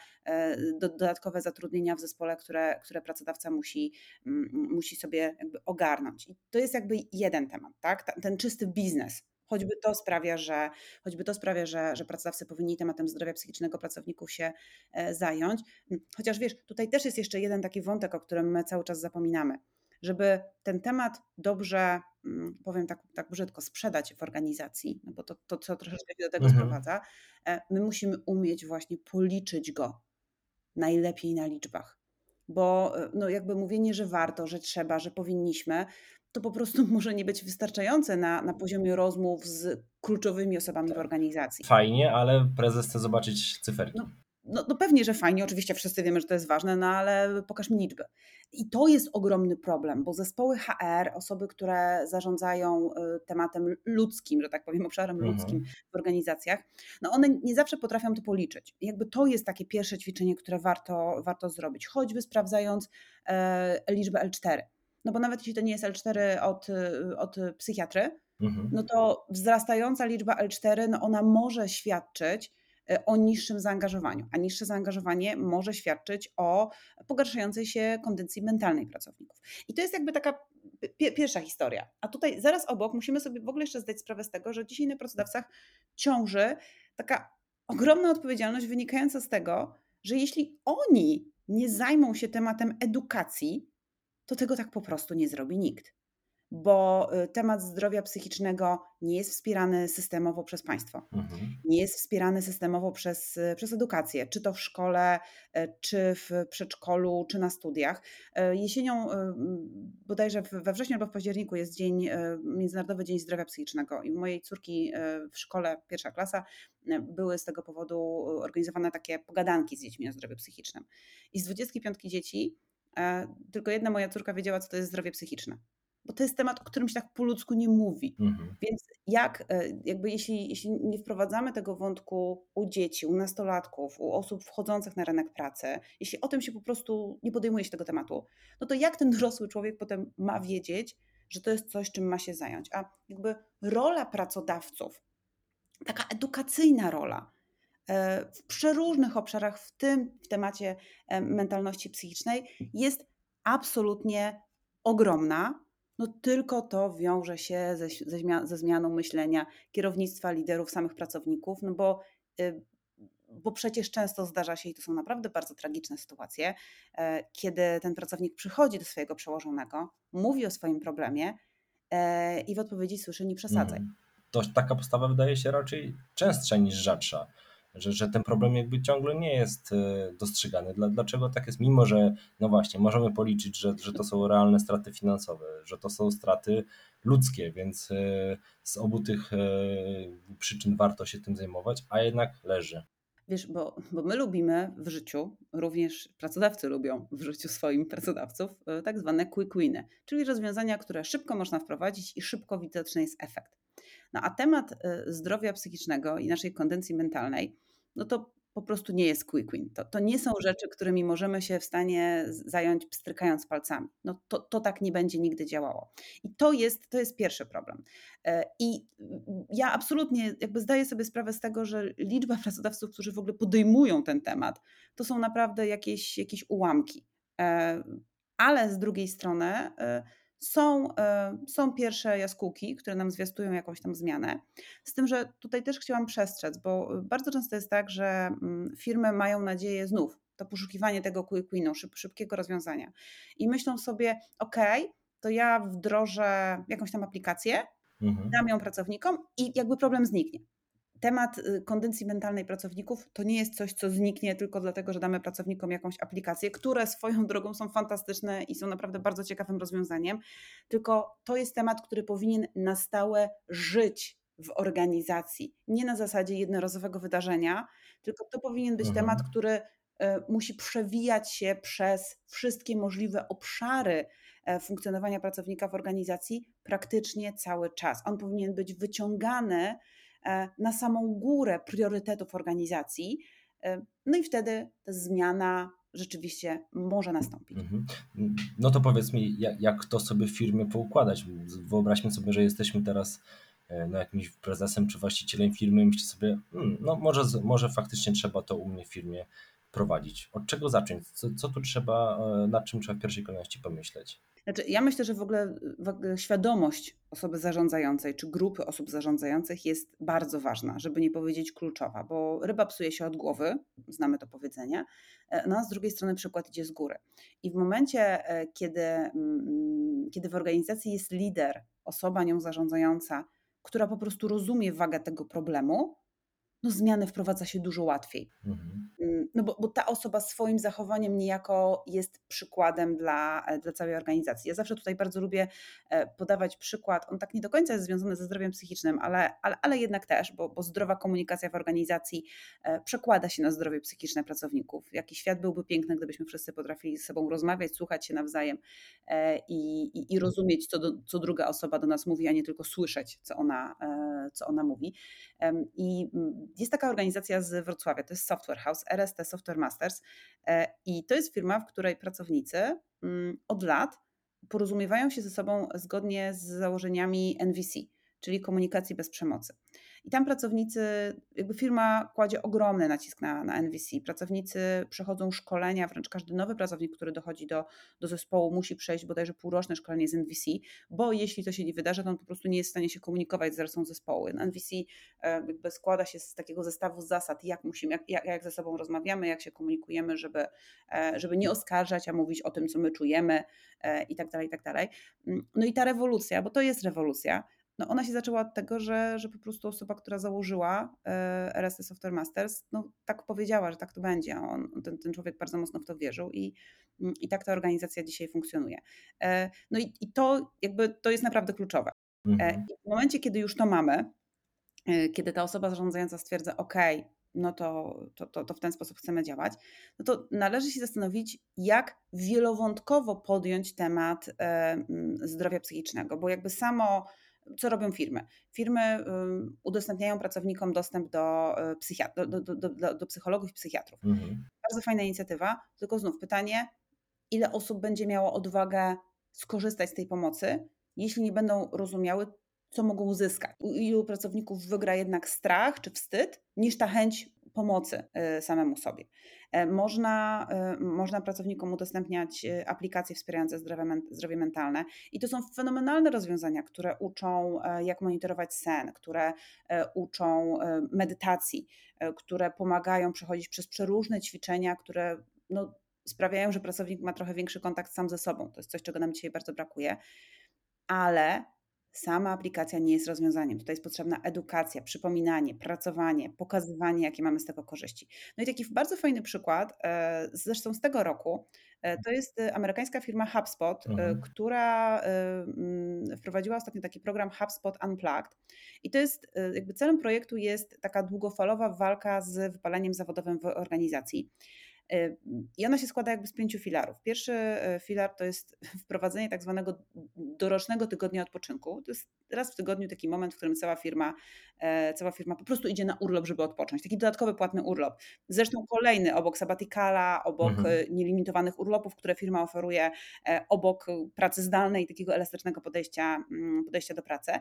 dodatkowe zatrudnienia w zespole, które, które pracodawca musi, musi sobie jakby ogarnąć. I to jest jakby jeden temat, tak? Ten czysty biznes Choćby to sprawia, że, choćby to sprawia, że, że pracodawcy powinni tematem zdrowia psychicznego pracowników się e, zająć. Chociaż wiesz, tutaj też jest jeszcze jeden taki wątek, o którym my cały czas zapominamy. Żeby ten temat dobrze, powiem tak, tak brzydko, sprzedać w organizacji, no bo to, to co troszeczkę się do tego mhm. sprowadza, e, my musimy umieć właśnie policzyć go najlepiej na liczbach. Bo e, no jakby mówienie, że warto, że trzeba, że powinniśmy, to po prostu może nie być wystarczające na, na poziomie rozmów z kluczowymi osobami w organizacji. Fajnie, ale prezes chce zobaczyć cyferki. No, no, no, pewnie, że fajnie, oczywiście wszyscy wiemy, że to jest ważne, no ale pokaż mi liczby. I to jest ogromny problem, bo zespoły HR, osoby, które zarządzają y, tematem ludzkim, że tak powiem, obszarem mhm. ludzkim w organizacjach, no one nie zawsze potrafią to policzyć. Jakby to jest takie pierwsze ćwiczenie, które warto, warto zrobić, choćby sprawdzając e, liczbę L4 no bo nawet jeśli to nie jest L4 od, od psychiatry, mhm. no to wzrastająca liczba L4, no ona może świadczyć e, o niższym zaangażowaniu, a niższe zaangażowanie może świadczyć o pogarszającej się kondycji mentalnej pracowników. I to jest jakby taka pierwsza historia. A tutaj zaraz obok musimy sobie w ogóle jeszcze zdać sprawę z tego, że dzisiaj na pracodawcach ciąży taka ogromna odpowiedzialność wynikająca z tego, że jeśli oni nie zajmą się tematem edukacji, to tego tak po prostu nie zrobi nikt. Bo y, temat zdrowia psychicznego nie jest wspierany systemowo przez państwo. Mhm. Nie jest wspierany systemowo przez, y, przez edukację, czy to w szkole, y, czy w przedszkolu, czy na studiach. Jesienią, bodajże we wrześniu albo w październiku jest dzień, Międzynarodowy Dzień Zdrowia Psychicznego i u mojej córki w szkole, pierwsza klasa, były z tego powodu organizowane takie pogadanki z dziećmi o zdrowiu psychicznym. I z 25 dzieci tylko jedna moja córka wiedziała, co to jest zdrowie psychiczne. Bo to jest temat, o którym się tak po ludzku nie mówi. Mhm. Więc jak, e, jakby jeśli, jeśli nie wprowadzamy tego wątku u dzieci, u nastolatków, u osób wchodzących na rynek pracy, jeśli o tym się po prostu nie podejmuje się tego tematu, no to jak ten dorosły człowiek potem ma wiedzieć, że to jest coś, czym ma się zająć? A jakby rola pracodawców, taka edukacyjna rola, E, w przeróżnych obszarach, w tym w temacie e, mentalności psychicznej, jest absolutnie ogromna. No tylko to wiąże się ze, ze, zmian, ze zmianą myślenia kierownictwa, liderów, samych pracowników, no bo, e, bo przecież często zdarza się, i to są naprawdę bardzo tragiczne sytuacje, kiedy ten pracownik przychodzi do swojego przełożonego, mówi o swoim problemie i w odpowiedzi słyszy nie przesadzaj. Mm. To taka postawa wydaje się raczej częstsza niż rzadsza że, że ten problem jakby ciągle nie jest e, dostrzegany. Dlaczego tak jest? Mimo, że no właśnie, możemy policzyć, że, że to są realne straty finansowe, że to są straty ludzkie, więc e, z obu tych e, przyczyn warto się tym zajmować, a jednak leży. Wiesz, bo, bo my lubimy w życiu, również pracodawcy lubią w życiu swoim pracodawców, tak zwane quick winy, czyli rozwiązania, które szybko można wprowadzić i szybko widoczny jest efekt. No a temat y, zdrowia psychicznego i naszej kondencji mentalnej, no to po prostu nie jest quick win. To, to nie są rzeczy, którymi możemy się w stanie zająć pstrykając palcami. No to, to tak nie będzie nigdy działało. I to jest, to jest pierwszy problem. E, I ja absolutnie jakby zdaję sobie sprawę z tego, że liczba pracodawców, którzy w ogóle podejmują ten temat, to są naprawdę jakieś, jakieś ułamki. E, ale z drugiej strony e, są, e, są pierwsze jaskółki, które nam zwiastują jakąś tam zmianę. Z tym, że tutaj też chciałam przestrzec, bo e, bardzo często jest tak, że mm, firmy mają nadzieję znów to poszukiwanie tego quick winu, szyb, szybkiego rozwiązania. I myślą sobie, ok, to ja wdrożę jakąś tam aplikację, mhm. dam ją pracownikom i jakby problem zniknie temat y, kondycji mentalnej pracowników to nie jest coś, co zniknie tylko dlatego, że damy pracownikom jakąś aplikację, które swoją drogą są fantastyczne i są naprawdę bardzo ciekawym rozwiązaniem, tylko to jest temat, który powinien na stałe żyć w organizacji. Nie na zasadzie jednorazowego wydarzenia, tylko to powinien być mhm. temat, który y, musi przewijać się przez wszystkie możliwe obszary e, funkcjonowania pracownika w organizacji praktycznie cały czas. On powinien być wyciągany na samą górę priorytetów organizacji, No i wtedy ta zmiana rzeczywiście może nastąpić. Mhm. No to powiedz mi, jak, to sobie w firmie poukładać? Wyobraźmy sobie, że jesteśmy teraz e, no, jakimś prezesem czy właścicielem firmy i myślę sobie, hmm, no może, może faktycznie trzeba to u mnie w firmie prowadzić. Od czego zacząć? Co, co tu trzeba, e, nad czym trzeba w pierwszej kolejności pomyśleć? Znaczy, ja myślę, że w ogóle, w ogóle świadomość osoby zarządzającej czy grupy osób zarządzających jest bardzo ważna, żeby nie powiedzieć kluczowa, bo ryba psuje się od głowy, znamy to powiedzenie, e, no a z drugiej strony przykład idzie z góry. I w momencie, e, kiedy, mm, kiedy w organizacji jest lider, osoba nią zarządzająca, która po prostu rozumie wagę tego problemu, no zmiany wprowadza się dużo łatwiej. Mhm. No bo, bo, ta osoba swoim zachowaniem niejako jest przykładem dla, e, dla całej organizacji. Ja zawsze tutaj bardzo lubię e, podawać przykład, on tak nie do końca jest związany ze zdrowiem psychicznym, ale, ale, ale jednak też, bo, bo zdrowa komunikacja w organizacji e, przekłada się na zdrowie psychiczne pracowników. Jaki świat byłby piękny, gdybyśmy wszyscy potrafili ze sobą rozmawiać, słuchać się nawzajem i, i, i rozumieć, co, do, co druga osoba do nas mówi, a nie tylko słyszeć, co ona, co ona mówi. I mm, jest taka organizacja z Wrocławia, to jest Software House, RST Software Masters e, i to jest firma, w której pracownicy mm, od lat porozumiewają się ze sobą zgodnie z założeniami NVC, czyli komunikacji bez przemocy. I tam pracownicy, jakby firma kładzie ogromny nacisk na, na NVC. Pracownicy przechodzą szkolenia, wręcz każdy nowy pracownik, który dochodzi do, do zespołu, musi przejść bodajże półroczne szkolenie z NVC, bo jeśli to się nie wydarzy, to on po prostu nie jest w stanie się komunikować z resztą zespołu. NVC e, jakby składa się z takiego zestawu zasad, jak musimy, jak, jak ze sobą rozmawiamy, jak się komunikujemy, żeby, e, żeby nie oskarżać, a mówić o tym, co my czujemy e, i tak dalej, i tak dalej. Mm, no i ta rewolucja, bo to jest rewolucja, no ona się zaczęła od tego, że, że po prostu osoba, która założyła e, RSS Software Masters, no tak powiedziała, że tak to będzie. On, ten, ten człowiek bardzo mocno w to wierzył i, i tak ta organizacja dzisiaj funkcjonuje. E, no i, i to jakby to jest naprawdę kluczowe. E, mhm. I w momencie, kiedy już to mamy, kiedy ta osoba zarządzająca stwierdza, OK, no to, to, to, to, w ten sposób chcemy działać, no to należy się zastanowić, jak wielowątkowo podjąć temat zdrowia psychicznego, bo jakby samo co robią firmy? Firmy udostępniają pracownikom dostęp do, e, psychiat- do, do, do, do psychologów i psychiatrów. Mhm. Bardzo fajna inicjatywa, tylko znów pytanie, ile osób będzie miało odwagę skorzystać z tej pomocy, jeśli nie będą rozumiały, co mogą uzyskać. U ilu pracowników wygra jednak strach czy wstyd, niż ta chęć pomocy y, samemu sobie. E, można, y, można pracownikom udostępniać aplikacje wspierające zdrowie, zdrowie mentalne i to są fenomenalne rozwiązania, które uczą, e, jak monitorować sen, które e, uczą medytacji, które pomagają przechodzić przez przeróżne ćwiczenia, które no, sprawiają, że pracownik ma trochę większy kontakt sam ze sobą. To jest coś, czego nam dzisiaj bardzo brakuje. Ale Sama aplikacja nie jest rozwiązaniem. Tutaj jest potrzebna edukacja, przypominanie, pracowanie, pokazywanie, jakie mamy z tego korzyści. No i taki bardzo fajny przykład, e, zresztą z tego roku, e, to jest e, amerykańska firma HubSpot, mhm. która mm, wprowadziła ostatnio taki program HubSpot Unplugged. I to jest, jakby celem projektu jest taka długofalowa walka z wypaleniem zawodowym w organizacji. I ona się składa jakby z pięciu filarów. Pierwszy e, filar to jest wprowadzenie tak zwanego dorocznego tygodnia odpoczynku. To jest raz w tygodniu taki moment, w którym cała firma, e, cała firma po prostu idzie na urlop, żeby odpocząć. Taki dodatkowy płatny urlop. Zresztą kolejny obok sabbaticala, obok mhm. E, nielimitowanych urlopów, które firma oferuje, obok pracy zdalnej, takiego elastycznego podejścia, mm, podejścia do pracy.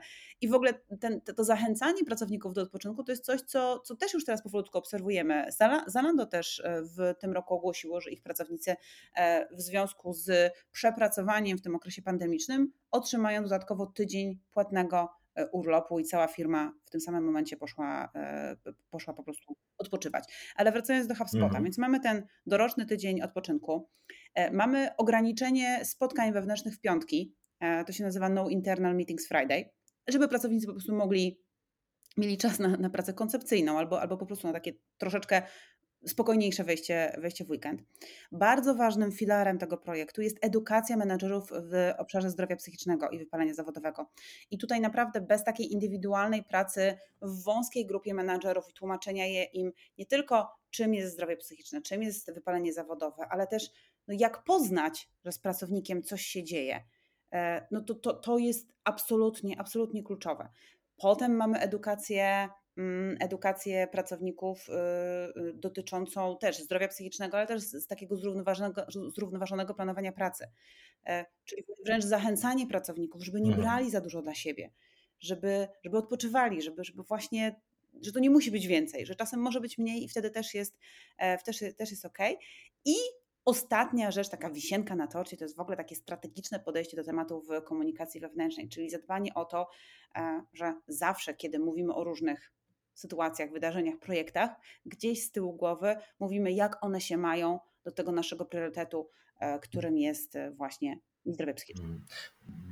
I w ogóle ten, to zachęcanie pracowników do odpoczynku to jest coś, co, co też już teraz powolutku obserwujemy. Zalando też w tym roku ogłosiło, że ich pracownicy e, w związku z przepracowaniem w tym okresie pandemicznym otrzymają dodatkowo tydzień płatnego e, urlopu i cała firma w tym samym momencie poszła, e, poszła po prostu odpoczywać. Ale wracając do HubSpota, mhm. więc mamy ten doroczny tydzień odpoczynku, mamy ograniczenie spotkań wewnętrznych w piątki, to się nazywa No Internal Meetings Friday, żeby pracownicy po prostu mogli mieli czas na, na pracę koncepcyjną albo, albo po prostu na takie troszeczkę spokojniejsze wejście, wejście w weekend. Bardzo ważnym filarem tego projektu jest edukacja menedżerów w obszarze zdrowia psychicznego i wypalenia zawodowego. I tutaj naprawdę bez takiej indywidualnej pracy w wąskiej grupie menedżerów i tłumaczenia je im nie tylko czym jest zdrowie psychiczne, czym jest wypalenie zawodowe, ale też no jak poznać, że z pracownikiem coś się dzieje, e, no to, to, to jest absolutnie, absolutnie kluczowe. Potem mamy edukację edukację pracowników y, y, dotyczącą też zdrowia psychicznego, ale też z takiego zrównoważonego, zrównoważonego planowania pracy. E, czyli wręcz zachęcanie pracowników, żeby nie Mhm. brali za dużo dla siebie, żeby, żeby odpoczywali, żeby, żeby właśnie, że to nie musi być więcej, że czasem może być mniej i wtedy też jest, e, też, też jest ok. I Ostatnia rzecz, taka wisienka na torcie, to jest w ogóle takie strategiczne podejście do tematów komunikacji wewnętrznej, czyli zadbanie o to, e, że zawsze, kiedy mówimy o różnych sytuacjach, wydarzeniach, projektach, gdzieś z tyłu głowy mówimy, jak one się mają do tego naszego priorytetu, e, którym jest e, właśnie zdrowie psychiczne. Mm.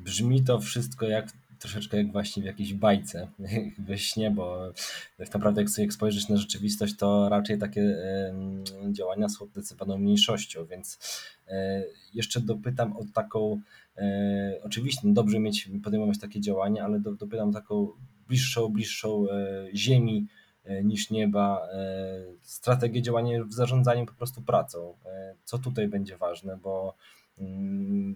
Brzmi to wszystko jak troszeczkę jak właśnie w jakiejś bajce, we śnie, bo tak naprawdę jak sobie jak spojrzysz na rzeczywistość, to raczej takie działania są zdecydowaną mniejszością, więc y, jeszcze dopytam o taką, oczywiście no dobrze mieć, podejmować takie działania, ale do, dopytam taką bliższą, bliższą ziemi niż nieba, strategię działania w zarządzaniu po prostu pracą. Co tutaj będzie ważne, bo mm,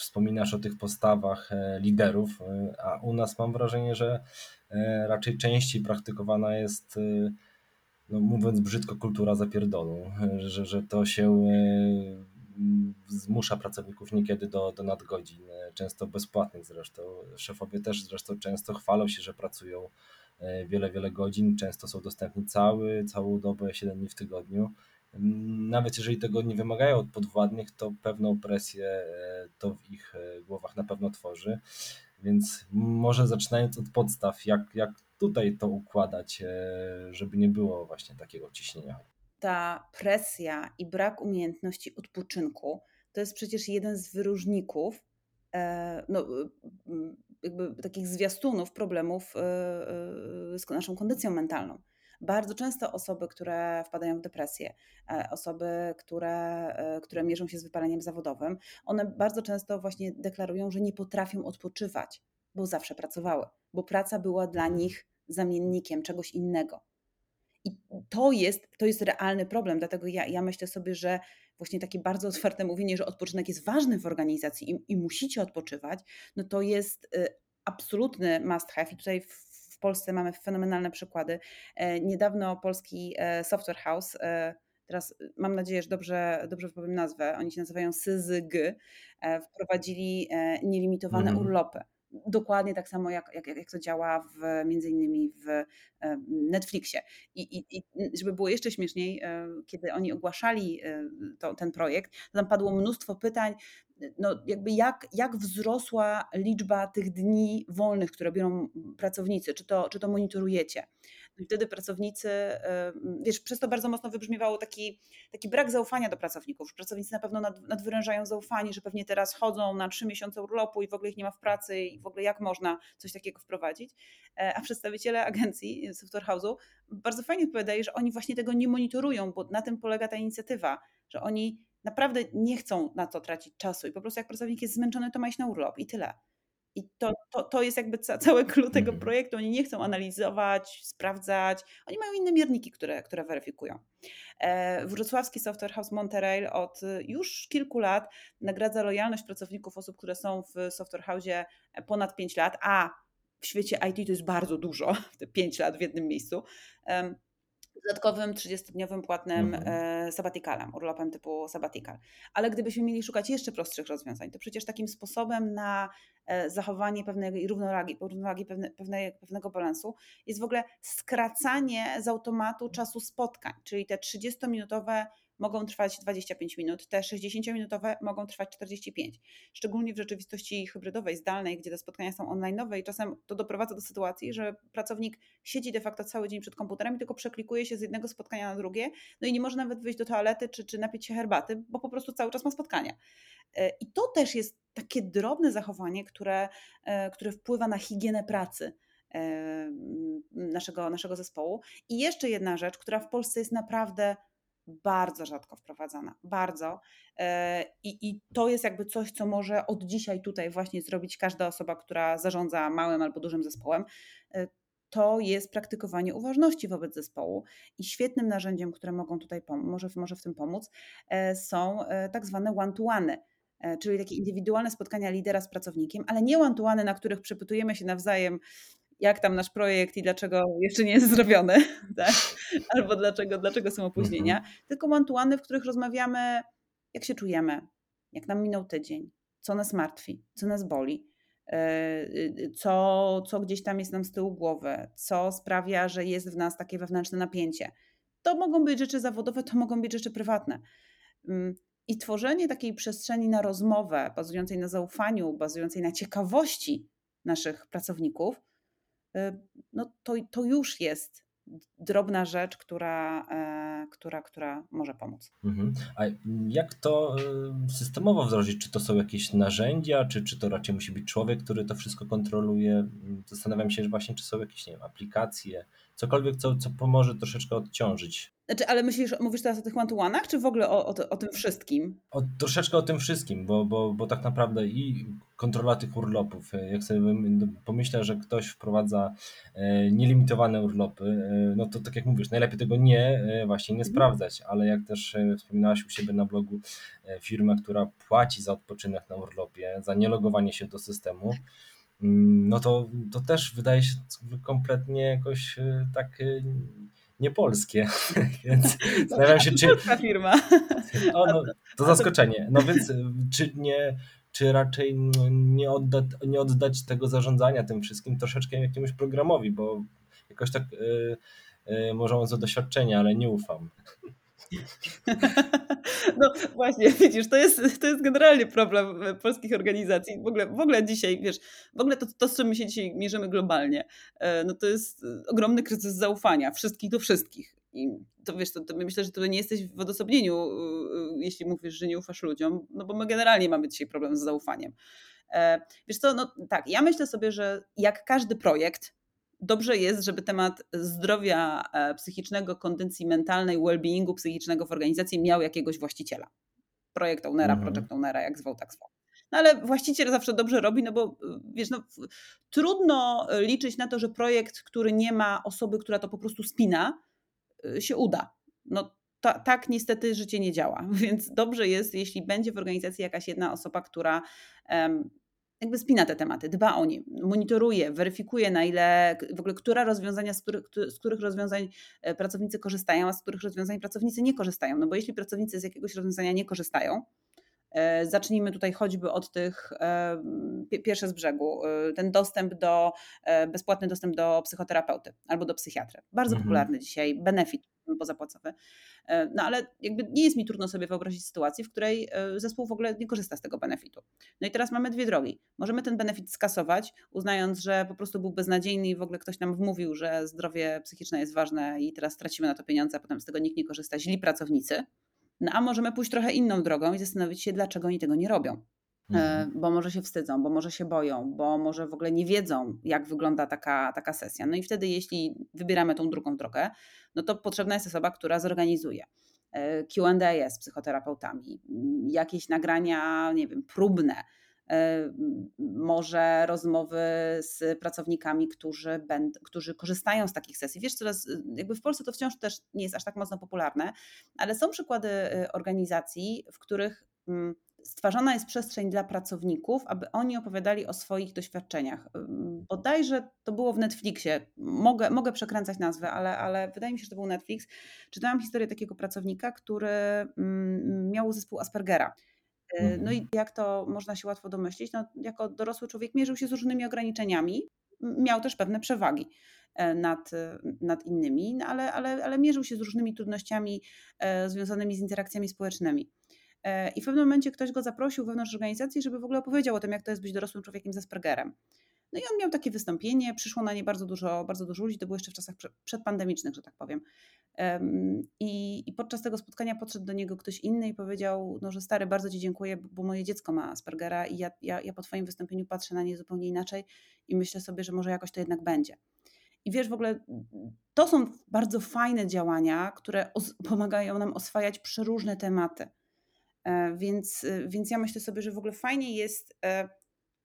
wspominasz o tych postawach e, liderów, e, a u nas mam wrażenie, że e, raczej częściej praktykowana jest, no mówiąc brzydko, kultura zapierdolu, że, że to się zmusza pracowników niekiedy do, do nadgodzin, często bezpłatnych zresztą. Szefowie też zresztą często chwalą się, że pracują wiele, wiele godzin, często są dostępni cały, całą dobę, 7 dni w tygodniu nawet jeżeli tego nie wymagają od podwładnych, to pewną presję e, to w ich e, głowach na pewno tworzy. Więc może zaczynając od podstaw, jak, jak tutaj to układać, e, żeby nie było właśnie takiego ciśnienia. Ta presja i brak umiejętności odpoczynku to jest przecież jeden z wyróżników no, jakby takich zwiastunów problemów z naszą kondycją mentalną. Bardzo często osoby, które wpadają w depresję, e, osoby, które, e, które mierzą się z wypaleniem zawodowym, one bardzo często właśnie deklarują, że nie potrafią odpoczywać, bo zawsze pracowały, bo praca była dla nich zamiennikiem czegoś innego. I to jest, to jest realny problem, dlatego ja, ja myślę sobie, że właśnie takie bardzo otwarte mówienie, że odpoczynek jest ważny w organizacji i, i musicie odpoczywać, no to jest y, absolutny must have. I tutaj Polsce mamy fenomenalne przykłady. E, niedawno polski e, Software House, e, teraz mam nadzieję, że dobrze, dobrze wypowiem nazwę, oni się nazywają SYZG, wprowadzili nielimitowane mm. urlopy dokładnie tak samo jak, jak, jak to działa w, między innymi w Netflixie. I, i, I, żeby było jeszcze śmieszniej, kiedy oni ogłaszali to, ten projekt, tam padło mnóstwo pytań, no jakby jak, jak wzrosła liczba tych dni wolnych, które biorą pracownicy, czy to, czy to monitorujecie? I wtedy pracownicy, wiesz, przez to bardzo mocno wybrzmiewało taki, taki brak zaufania do pracowników. Pracownicy na pewno nad, nadwyrężają zaufanie, że pewnie teraz chodzą na trzy miesiące urlopu i w ogóle ich nie ma w pracy i w ogóle jak można coś takiego wprowadzić. E, a przedstawiciele agencji Software House'u bardzo fajnie odpowiadają, że oni właśnie tego nie monitorują, bo na tym polega ta inicjatywa, że oni naprawdę nie chcą na to tracić czasu i po prostu jak pracownik jest zmęczony, to ma iść na urlop i tyle. I to, to, to jest jakby ca, cały klucz tego mhm. projektu. Oni nie chcą analizować, sprawdzać. Oni mają inne mierniki, które, które weryfikują. E, Wrocławski Software House Monterey od już kilku lat nagradza lojalność pracowników, osób, które są w Software House ponad 5 lat, a w świecie IT to jest bardzo dużo, te 5 lat w jednym miejscu dodatkowym 30-dniowym płatnym mhm. sabatikalem, urlopem typu sabbatical. Ale gdybyśmy mieli szukać jeszcze prostszych rozwiązań, to przecież takim sposobem na e, zachowanie pewnej równowagi, równowagi pewne, pewne, pewnego balansu jest w ogóle skracanie z automatu czasu spotkań, czyli te 30-minutowe mogą trwać 25 minut, te 60-minutowe mogą trwać 45. Szczególnie w rzeczywistości hybrydowej, zdalnej, gdzie te spotkania są online'owe i czasem to doprowadza do sytuacji, że pracownik siedzi de facto cały dzień przed komputerem i tylko przeklikuje się z jednego spotkania na drugie, no i nie może nawet wyjść do toalety czy, czy napić się herbaty, bo po prostu cały czas ma spotkania. E, I to też jest takie drobne zachowanie, które, e, które wpływa na higienę pracy e, naszego, naszego zespołu. I jeszcze jedna rzecz, która w Polsce jest naprawdę bardzo rzadko wprowadzana, bardzo. E, I, I to jest jakby coś, co może od dzisiaj tutaj właśnie zrobić każda osoba, która zarządza małym albo dużym zespołem. E, to jest praktykowanie uważności wobec zespołu i świetnym narzędziem, które mogą tutaj może, może w tym pomóc, e, są tak zwane one-to-one czyli takie indywidualne spotkania lidera z pracownikiem, ale nie one-to-one, na których przepytujemy się nawzajem, jak tam nasz projekt i dlaczego jeszcze nie jest zrobiony, tak? albo dlaczego, dlaczego są opóźnienia, mhm. tylko one w których rozmawiamy, jak się czujemy, jak nam minął tydzień, co nas martwi, co nas boli, e, co, co gdzieś tam jest nam z tyłu głowy, co sprawia, że jest w nas takie wewnętrzne napięcie. To mogą być rzeczy zawodowe, to mogą być rzeczy prywatne. Mm, I tworzenie takiej przestrzeni na rozmowę, bazującej na zaufaniu, bazującej na ciekawości naszych pracowników, no to, to już jest drobna rzecz, która, e, która, która może pomóc. Mhm. A jak to y, systemowo wdrożyć? Czy to są jakieś narzędzia, czy, czy to raczej musi być człowiek, który to wszystko kontroluje? Zastanawiam się, że właśnie, czy są jakieś nie wiem, aplikacje, cokolwiek, co, co pomoże troszeczkę odciążyć. Znaczy, ale myślisz, mówisz teraz o tych one czy w ogóle o, o, o, tym wszystkim? O, troszeczkę o tym wszystkim, bo, bo, bo tak naprawdę i kontrola tych urlopów, jak sobie pomyślę, że ktoś wprowadza e, nielimitowane urlopy, e, no to tak jak mówisz, najlepiej tego nie, e, właśnie nie mhm. sprawdzać, ale jak też wspominałaś u siebie na blogu, firma, która płaci za odpoczynek na urlopie, za nielogowanie się do systemu, mm, no to, to też wydaje się kompletnie jakoś tak niepolskie, więc zastanawiam się, czy... firma. O, no, to zaskoczenie. No więc czy nie, czy raczej nie, odda, nie oddać tego zarządzania tym wszystkim troszeczkę jakiemuś programowi, bo jakoś tak może on za doświadczenie, ale nie ufam. No właśnie, widzisz, to jest, to jest generalnie problem polskich organizacji. W ogóle, w ogóle dzisiaj, wiesz, w ogóle to, to, z czym my się dzisiaj mierzymy globalnie, e, no to jest ogromny kryzys zaufania wszystkich do wszystkich. I to wiesz, to, to myślę, że to nie jesteś w odosobnieniu, e, e, jeśli mówisz, że nie ufasz ludziom, no bo my generalnie mamy dzisiaj problem z zaufaniem. Wiesz co, no tak, ja myślę sobie, że jak każdy projekt, dobrze jest, żeby temat zdrowia e, psychicznego, kondycji mentalnej, well-beingu psychicznego w organizacji miał jakiegoś właściciela. Projekt ownera, mhm. project ownera, jak zwał, tak zwał. No ale właściciel zawsze dobrze robi, no bo wiesz, no, trudno liczyć na to, że projekt, który nie ma osoby, która to po prostu spina, się uda. No ta, tak niestety życie nie działa, więc dobrze jest, jeśli będzie w organizacji jakaś jedna osoba, która um, jakby spina te tematy, dba o nie, monitoruje, weryfikuje na ile, w ogóle które rozwiązania, z których, z których rozwiązań e, pracownicy korzystają, a z których rozwiązań pracownicy nie korzystają. No bo jeśli pracownicy z jakiegoś rozwiązania nie korzystają, E, zacznijmy tutaj choćby od tych e, pierwsze z brzegu, ten dostęp do, bezpłatny dostęp do psychoterapeuty albo do psychiatry. Bardzo mhm. popularny dzisiaj, benefit pozapłacowy. No ale jakby nie jest mi trudno sobie wyobrazić sytuację, w której zespół w ogóle nie korzysta z tego benefitu. No i teraz mamy dwie drogi. Możemy ten benefit skasować, uznając, że po prostu był beznadziejny i w ogóle ktoś nam wmówił, że zdrowie psychiczne jest ważne i teraz tracimy na to pieniądze, a potem z tego nikt nie korzysta, źli pracownicy. No a możemy pójść trochę inną drogą i zastanowić się, dlaczego oni tego nie robią. E, mhm. Bo może się wstydzą, bo może się boją, bo może w ogóle nie wiedzą, jak wygląda taka, taka sesja. No i wtedy, jeśli wybieramy tą drugą drogę, no to potrzebna jest osoba, która zorganizuje e, QA z psychoterapeutami, jakieś nagrania, nie wiem, próbne, e, może rozmowy z pracownikami, którzy, będ, którzy korzystają z takich sesji. Wiesz, coraz jakby w Polsce to wciąż też nie jest aż tak mocno popularne, ale są przykłady organizacji, w których mm, stwarzana jest przestrzeń dla pracowników, aby oni opowiadali o swoich doświadczeniach. Bodajże to było w Netflixie. Mogę, mogę przekręcać nazwę, ale, ale wydaje mi się, że to był Netflix. Czytałam historię takiego pracownika, który miał zespół Aspergera. Y, no i mhm. jak to można się łatwo domyślić, no, jako dorosły człowiek mierzył się z różnymi ograniczeniami, miał też pewne przewagi e, nad, nad innymi, no ale, ale, ale mierzył się z różnymi trudnościami e, związanymi z interakcjami społecznymi. E, I w pewnym momencie ktoś go zaprosił wewnątrz organizacji, żeby w ogóle opowiedział o tym, jak to jest być dorosłym człowiekiem z Aspergerem. No i on miał takie wystąpienie, przyszło na nie bardzo dużo, bardzo dużo ludzi, to było jeszcze w czasach przedpandemicznych, że tak powiem. I, I, podczas tego spotkania podszedł do niego ktoś inny i powiedział, no, że stary, bardzo Ci dziękuję, bo moje dziecko ma Aspergera i ja, ja, ja po Twoim wystąpieniu patrzę na nie zupełnie inaczej i myślę sobie, że może jakoś to jednak będzie. I wiesz, w ogóle to są bardzo fajne działania, które pomagają nam oswajać przeróżne tematy. E, więc, więc ja myślę sobie, że w ogóle fajnie jest e,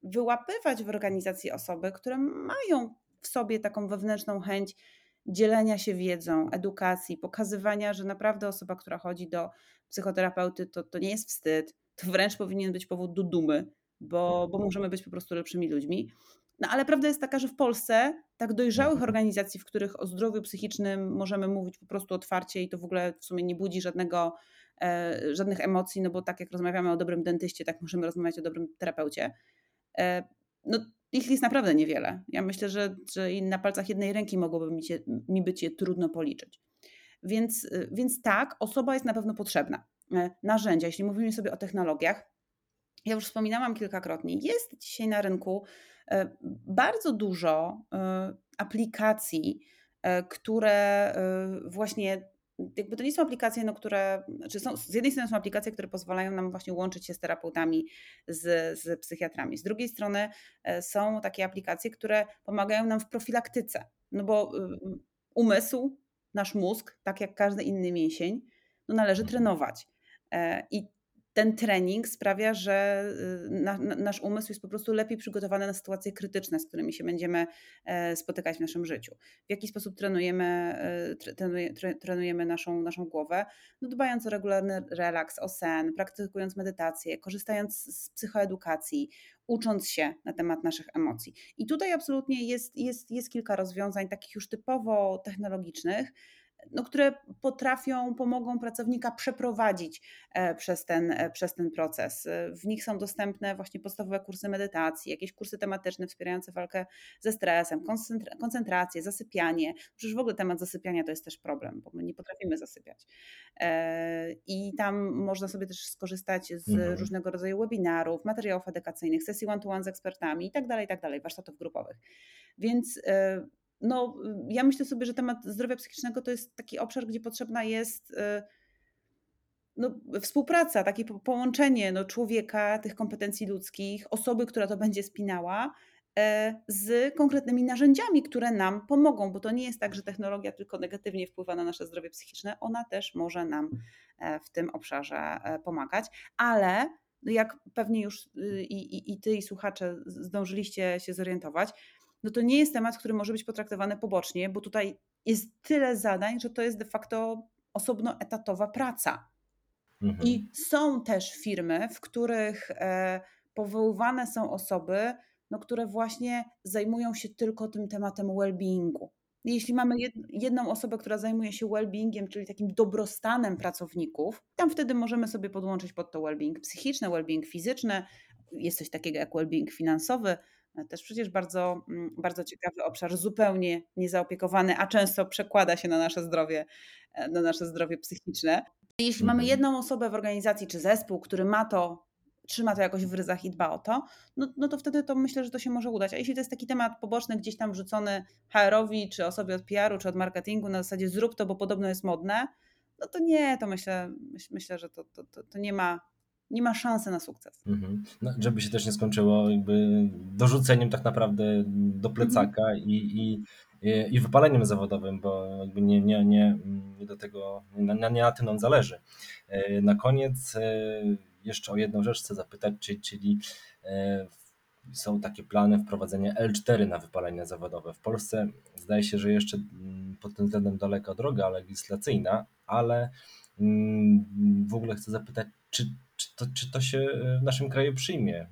wyłapywać w organizacji osoby, które mają w sobie taką wewnętrzną chęć dzielenia się wiedzą, edukacji, pokazywania, że naprawdę osoba, która chodzi do psychoterapeuty, to, to nie jest wstyd, to wręcz powinien być powód do dumy, bo, bo możemy być po prostu lepszymi ludźmi. No ale prawda jest taka, że w Polsce tak dojrzałych organizacji, w których o zdrowiu psychicznym możemy mówić po prostu otwarcie i to w ogóle w sumie nie budzi żadnego, e, żadnych emocji, no bo tak jak rozmawiamy o dobrym dentyście, tak możemy rozmawiać o dobrym terapeucie. E, no ich jest naprawdę niewiele. Ja myślę, że, że i na palcach jednej ręki mogłoby mi, się, mi być je trudno policzyć. Więc, y, więc tak, osoba jest na pewno potrzebna. E, Narzędzia, jeśli mówimy sobie o technologiach, ja już wspominałam kilkakrotnie, jest dzisiaj na rynku e, bardzo dużo e, aplikacji, e, które e, właśnie, jakby to nie są aplikacje, no, które, znaczy są, z jednej strony są aplikacje, które pozwalają nam właśnie łączyć się z terapeutami, z, z psychiatrami. Z drugiej strony e, są takie aplikacje, które pomagają nam w profilaktyce, no bo y, umysł, nasz mózg, tak jak każdy inny mięsień, no należy Mhm. trenować. E, I ten trening sprawia, że y, na, na, nasz umysł jest po prostu lepiej przygotowany na sytuacje krytyczne, z którymi się będziemy e, spotykać w naszym życiu. W jaki sposób trenujemy, e, tre- trenuje, tre- trenujemy naszą, naszą głowę? No dbając o regularny relaks, o sen, praktykując medytację, korzystając z psychoedukacji, ucząc się na temat naszych emocji. I tutaj absolutnie jest, jest, jest kilka rozwiązań takich już typowo technologicznych, no, które potrafią, pomogą pracownika przeprowadzić e, przez ten, e, przez ten proces. E, W nich są dostępne właśnie podstawowe kursy medytacji, jakieś kursy tematyczne wspierające walkę ze stresem, koncentra- koncentrację, zasypianie. Przecież w ogóle temat zasypiania to jest też problem, bo my nie potrafimy zasypiać. I tam można sobie też skorzystać z Mhm. różnego rodzaju webinarów, materiałów edukacyjnych, sesji one-to-one z ekspertami i tak dalej, i tak dalej, warsztatów grupowych. Więc no, ja myślę sobie, że temat zdrowia psychicznego to jest taki obszar, gdzie potrzebna jest y, no, współpraca, takie po- połączenie no, człowieka, tych kompetencji ludzkich, osoby, która to będzie spinała, e, z konkretnymi narzędziami, które nam pomogą, bo to nie jest tak, że technologia tylko negatywnie wpływa na nasze zdrowie psychiczne, ona też może nam e, w tym obszarze e, pomagać, ale no, jak pewnie już y, i, i, i ty i słuchacze zdążyliście się zorientować, no to nie jest temat, który może być potraktowany pobocznie, bo tutaj jest tyle zadań, że to jest de facto osobno etatowa praca. Mhm. I są też firmy, w których e, powoływane są osoby, no, które właśnie zajmują się tylko tym tematem well-beingu. Jeśli mamy jed, jedną osobę, która zajmuje się well-beingiem, czyli takim dobrostanem pracowników, tam wtedy możemy sobie podłączyć pod to well-being psychiczne, well-being fizyczne, jest coś takiego jak well-being finansowy, też przecież bardzo, mm, bardzo ciekawy obszar, zupełnie niezaopiekowany, a często przekłada się na nasze zdrowie, e, na nasze zdrowie psychiczne. Jeśli mamy Mhm. jedną osobę w organizacji czy zespół, który ma to, trzyma to jakoś w ryzach i dba o to, no, no to wtedy to myślę, że to się może udać. A jeśli to jest taki temat poboczny, gdzieś tam wrzucony HR-owi, czy osobie od PR-u, czy od marketingu, na zasadzie zrób to, bo podobno jest modne, no to nie, to myślę, myśl, myślę że to, to, to, to nie, ma, nie ma szansy na sukces. Mhm. No, żeby się też nie skończyło jakby dorzuceniem tak naprawdę do plecaka i, i, i wypaleniem zawodowym, bo jakby nie, nie, nie, nie do tego, nie, nie, na tym nam zależy. E, Na koniec e, jeszcze o jedną rzecz chcę zapytać, czy- czyli e, są takie plany wprowadzenia L4 na wypalenie zawodowe. W Polsce zdaje się, że jeszcze mm, pod tym względem daleka droga legislacyjna, ale mm, w ogóle chcę zapytać, czy, czy, to, czy to się w naszym kraju przyjmie?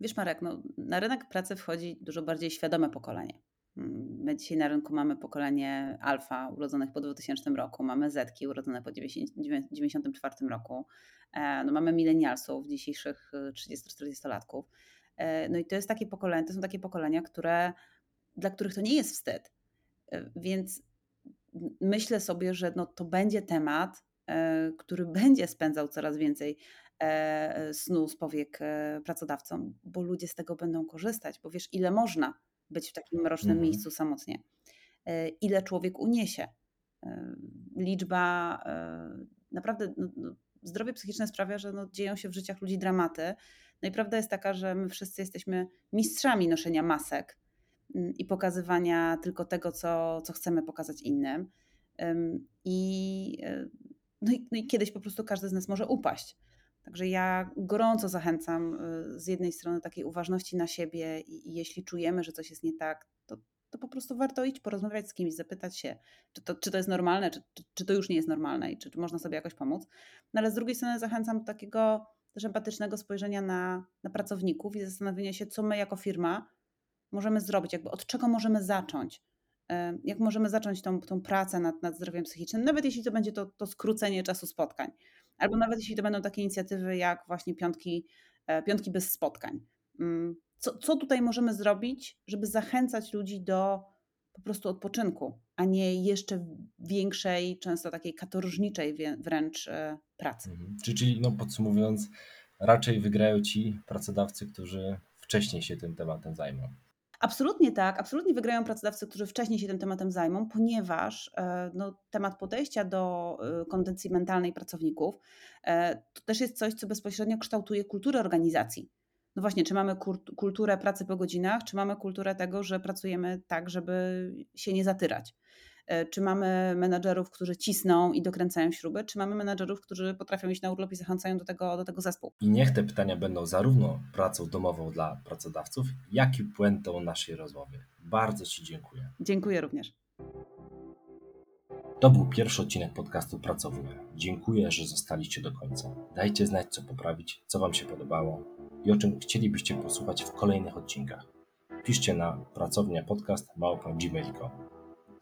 Wiesz, Marek, no, na rynek pracy wchodzi dużo bardziej świadome pokolenie. Mm, My dzisiaj na rynku mamy pokolenie alfa urodzonych po 2000 roku, mamy Zetki urodzone po 1994 roku, e, no mamy milenialsów, dzisiejszych y, 30-40-latków. E, No i to jest takie pokolenie, to są takie pokolenia, które, dla których to nie jest wstyd. E, Więc myślę sobie, że no to będzie temat, e, który będzie spędzał coraz więcej e, snu z powiek e, pracodawcom, bo ludzie z tego będą korzystać, bo wiesz, ile można być w takim mrocznym Mhm. miejscu samotnie, E, ile człowiek uniesie. E, Liczba, e, naprawdę, no, no, zdrowie psychiczne sprawia, że no, dzieją się w życiach ludzi dramaty. No i prawda jest taka, że my wszyscy jesteśmy mistrzami noszenia masek mm, i pokazywania tylko tego, co, co chcemy pokazać innym. Ym, I, no, i, no i kiedyś po prostu każdy z nas może upaść. Także ja gorąco zachęcam y, z jednej strony takiej uważności na siebie i, i jeśli czujemy, że coś jest nie tak, to, to po prostu warto iść, porozmawiać z kimś, zapytać się, czy to, czy to jest normalne, czy, czy, czy to już nie jest normalne i czy, czy można sobie jakoś pomóc. No ale z drugiej strony zachęcam do takiego też empatycznego spojrzenia na, na pracowników i zastanowienia się, co my jako firma możemy zrobić, jakby od czego możemy zacząć. E, jak możemy zacząć tą, tą pracę nad, nad zdrowiem psychicznym, nawet jeśli to będzie to, to skrócenie czasu spotkań, albo nawet jeśli to będą takie inicjatywy jak właśnie piątki, e, piątki bez spotkań. Mm, co, co tutaj możemy zrobić, żeby zachęcać ludzi do po prostu odpoczynku, a nie jeszcze większej, często takiej katorżniczej wręcz e, pracy. Mhm. Czyli no, podsumowując, raczej wygrają ci pracodawcy, którzy wcześniej się tym tematem zajmą. Absolutnie tak, absolutnie wygrają pracodawcy, którzy wcześniej się tym tematem zajmą, ponieważ e, no, temat podejścia do e, kondycji mentalnej pracowników to też jest coś, co bezpośrednio kształtuje kulturę organizacji no właśnie, czy mamy kulturę pracy po godzinach, czy mamy kulturę tego, że pracujemy tak, żeby się nie zatyrać. E, czy mamy menadżerów, którzy cisną i dokręcają śruby, czy mamy menadżerów, którzy potrafią iść na urlop i zachęcają do tego, do tego zespół. I niech te pytania będą zarówno pracą domową dla pracodawców, jak i puentą naszej rozmowy. Bardzo Ci dziękuję. Dziękuję również. To był pierwszy odcinek podcastu Pracownia. Dziękuję, że zostaliście do końca. Dajcie znać, co poprawić, co Wam się podobało i o czym chcielibyście posłuchać w kolejnych odcinkach. Piszcie na pracownia podcast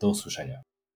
Do usłyszenia.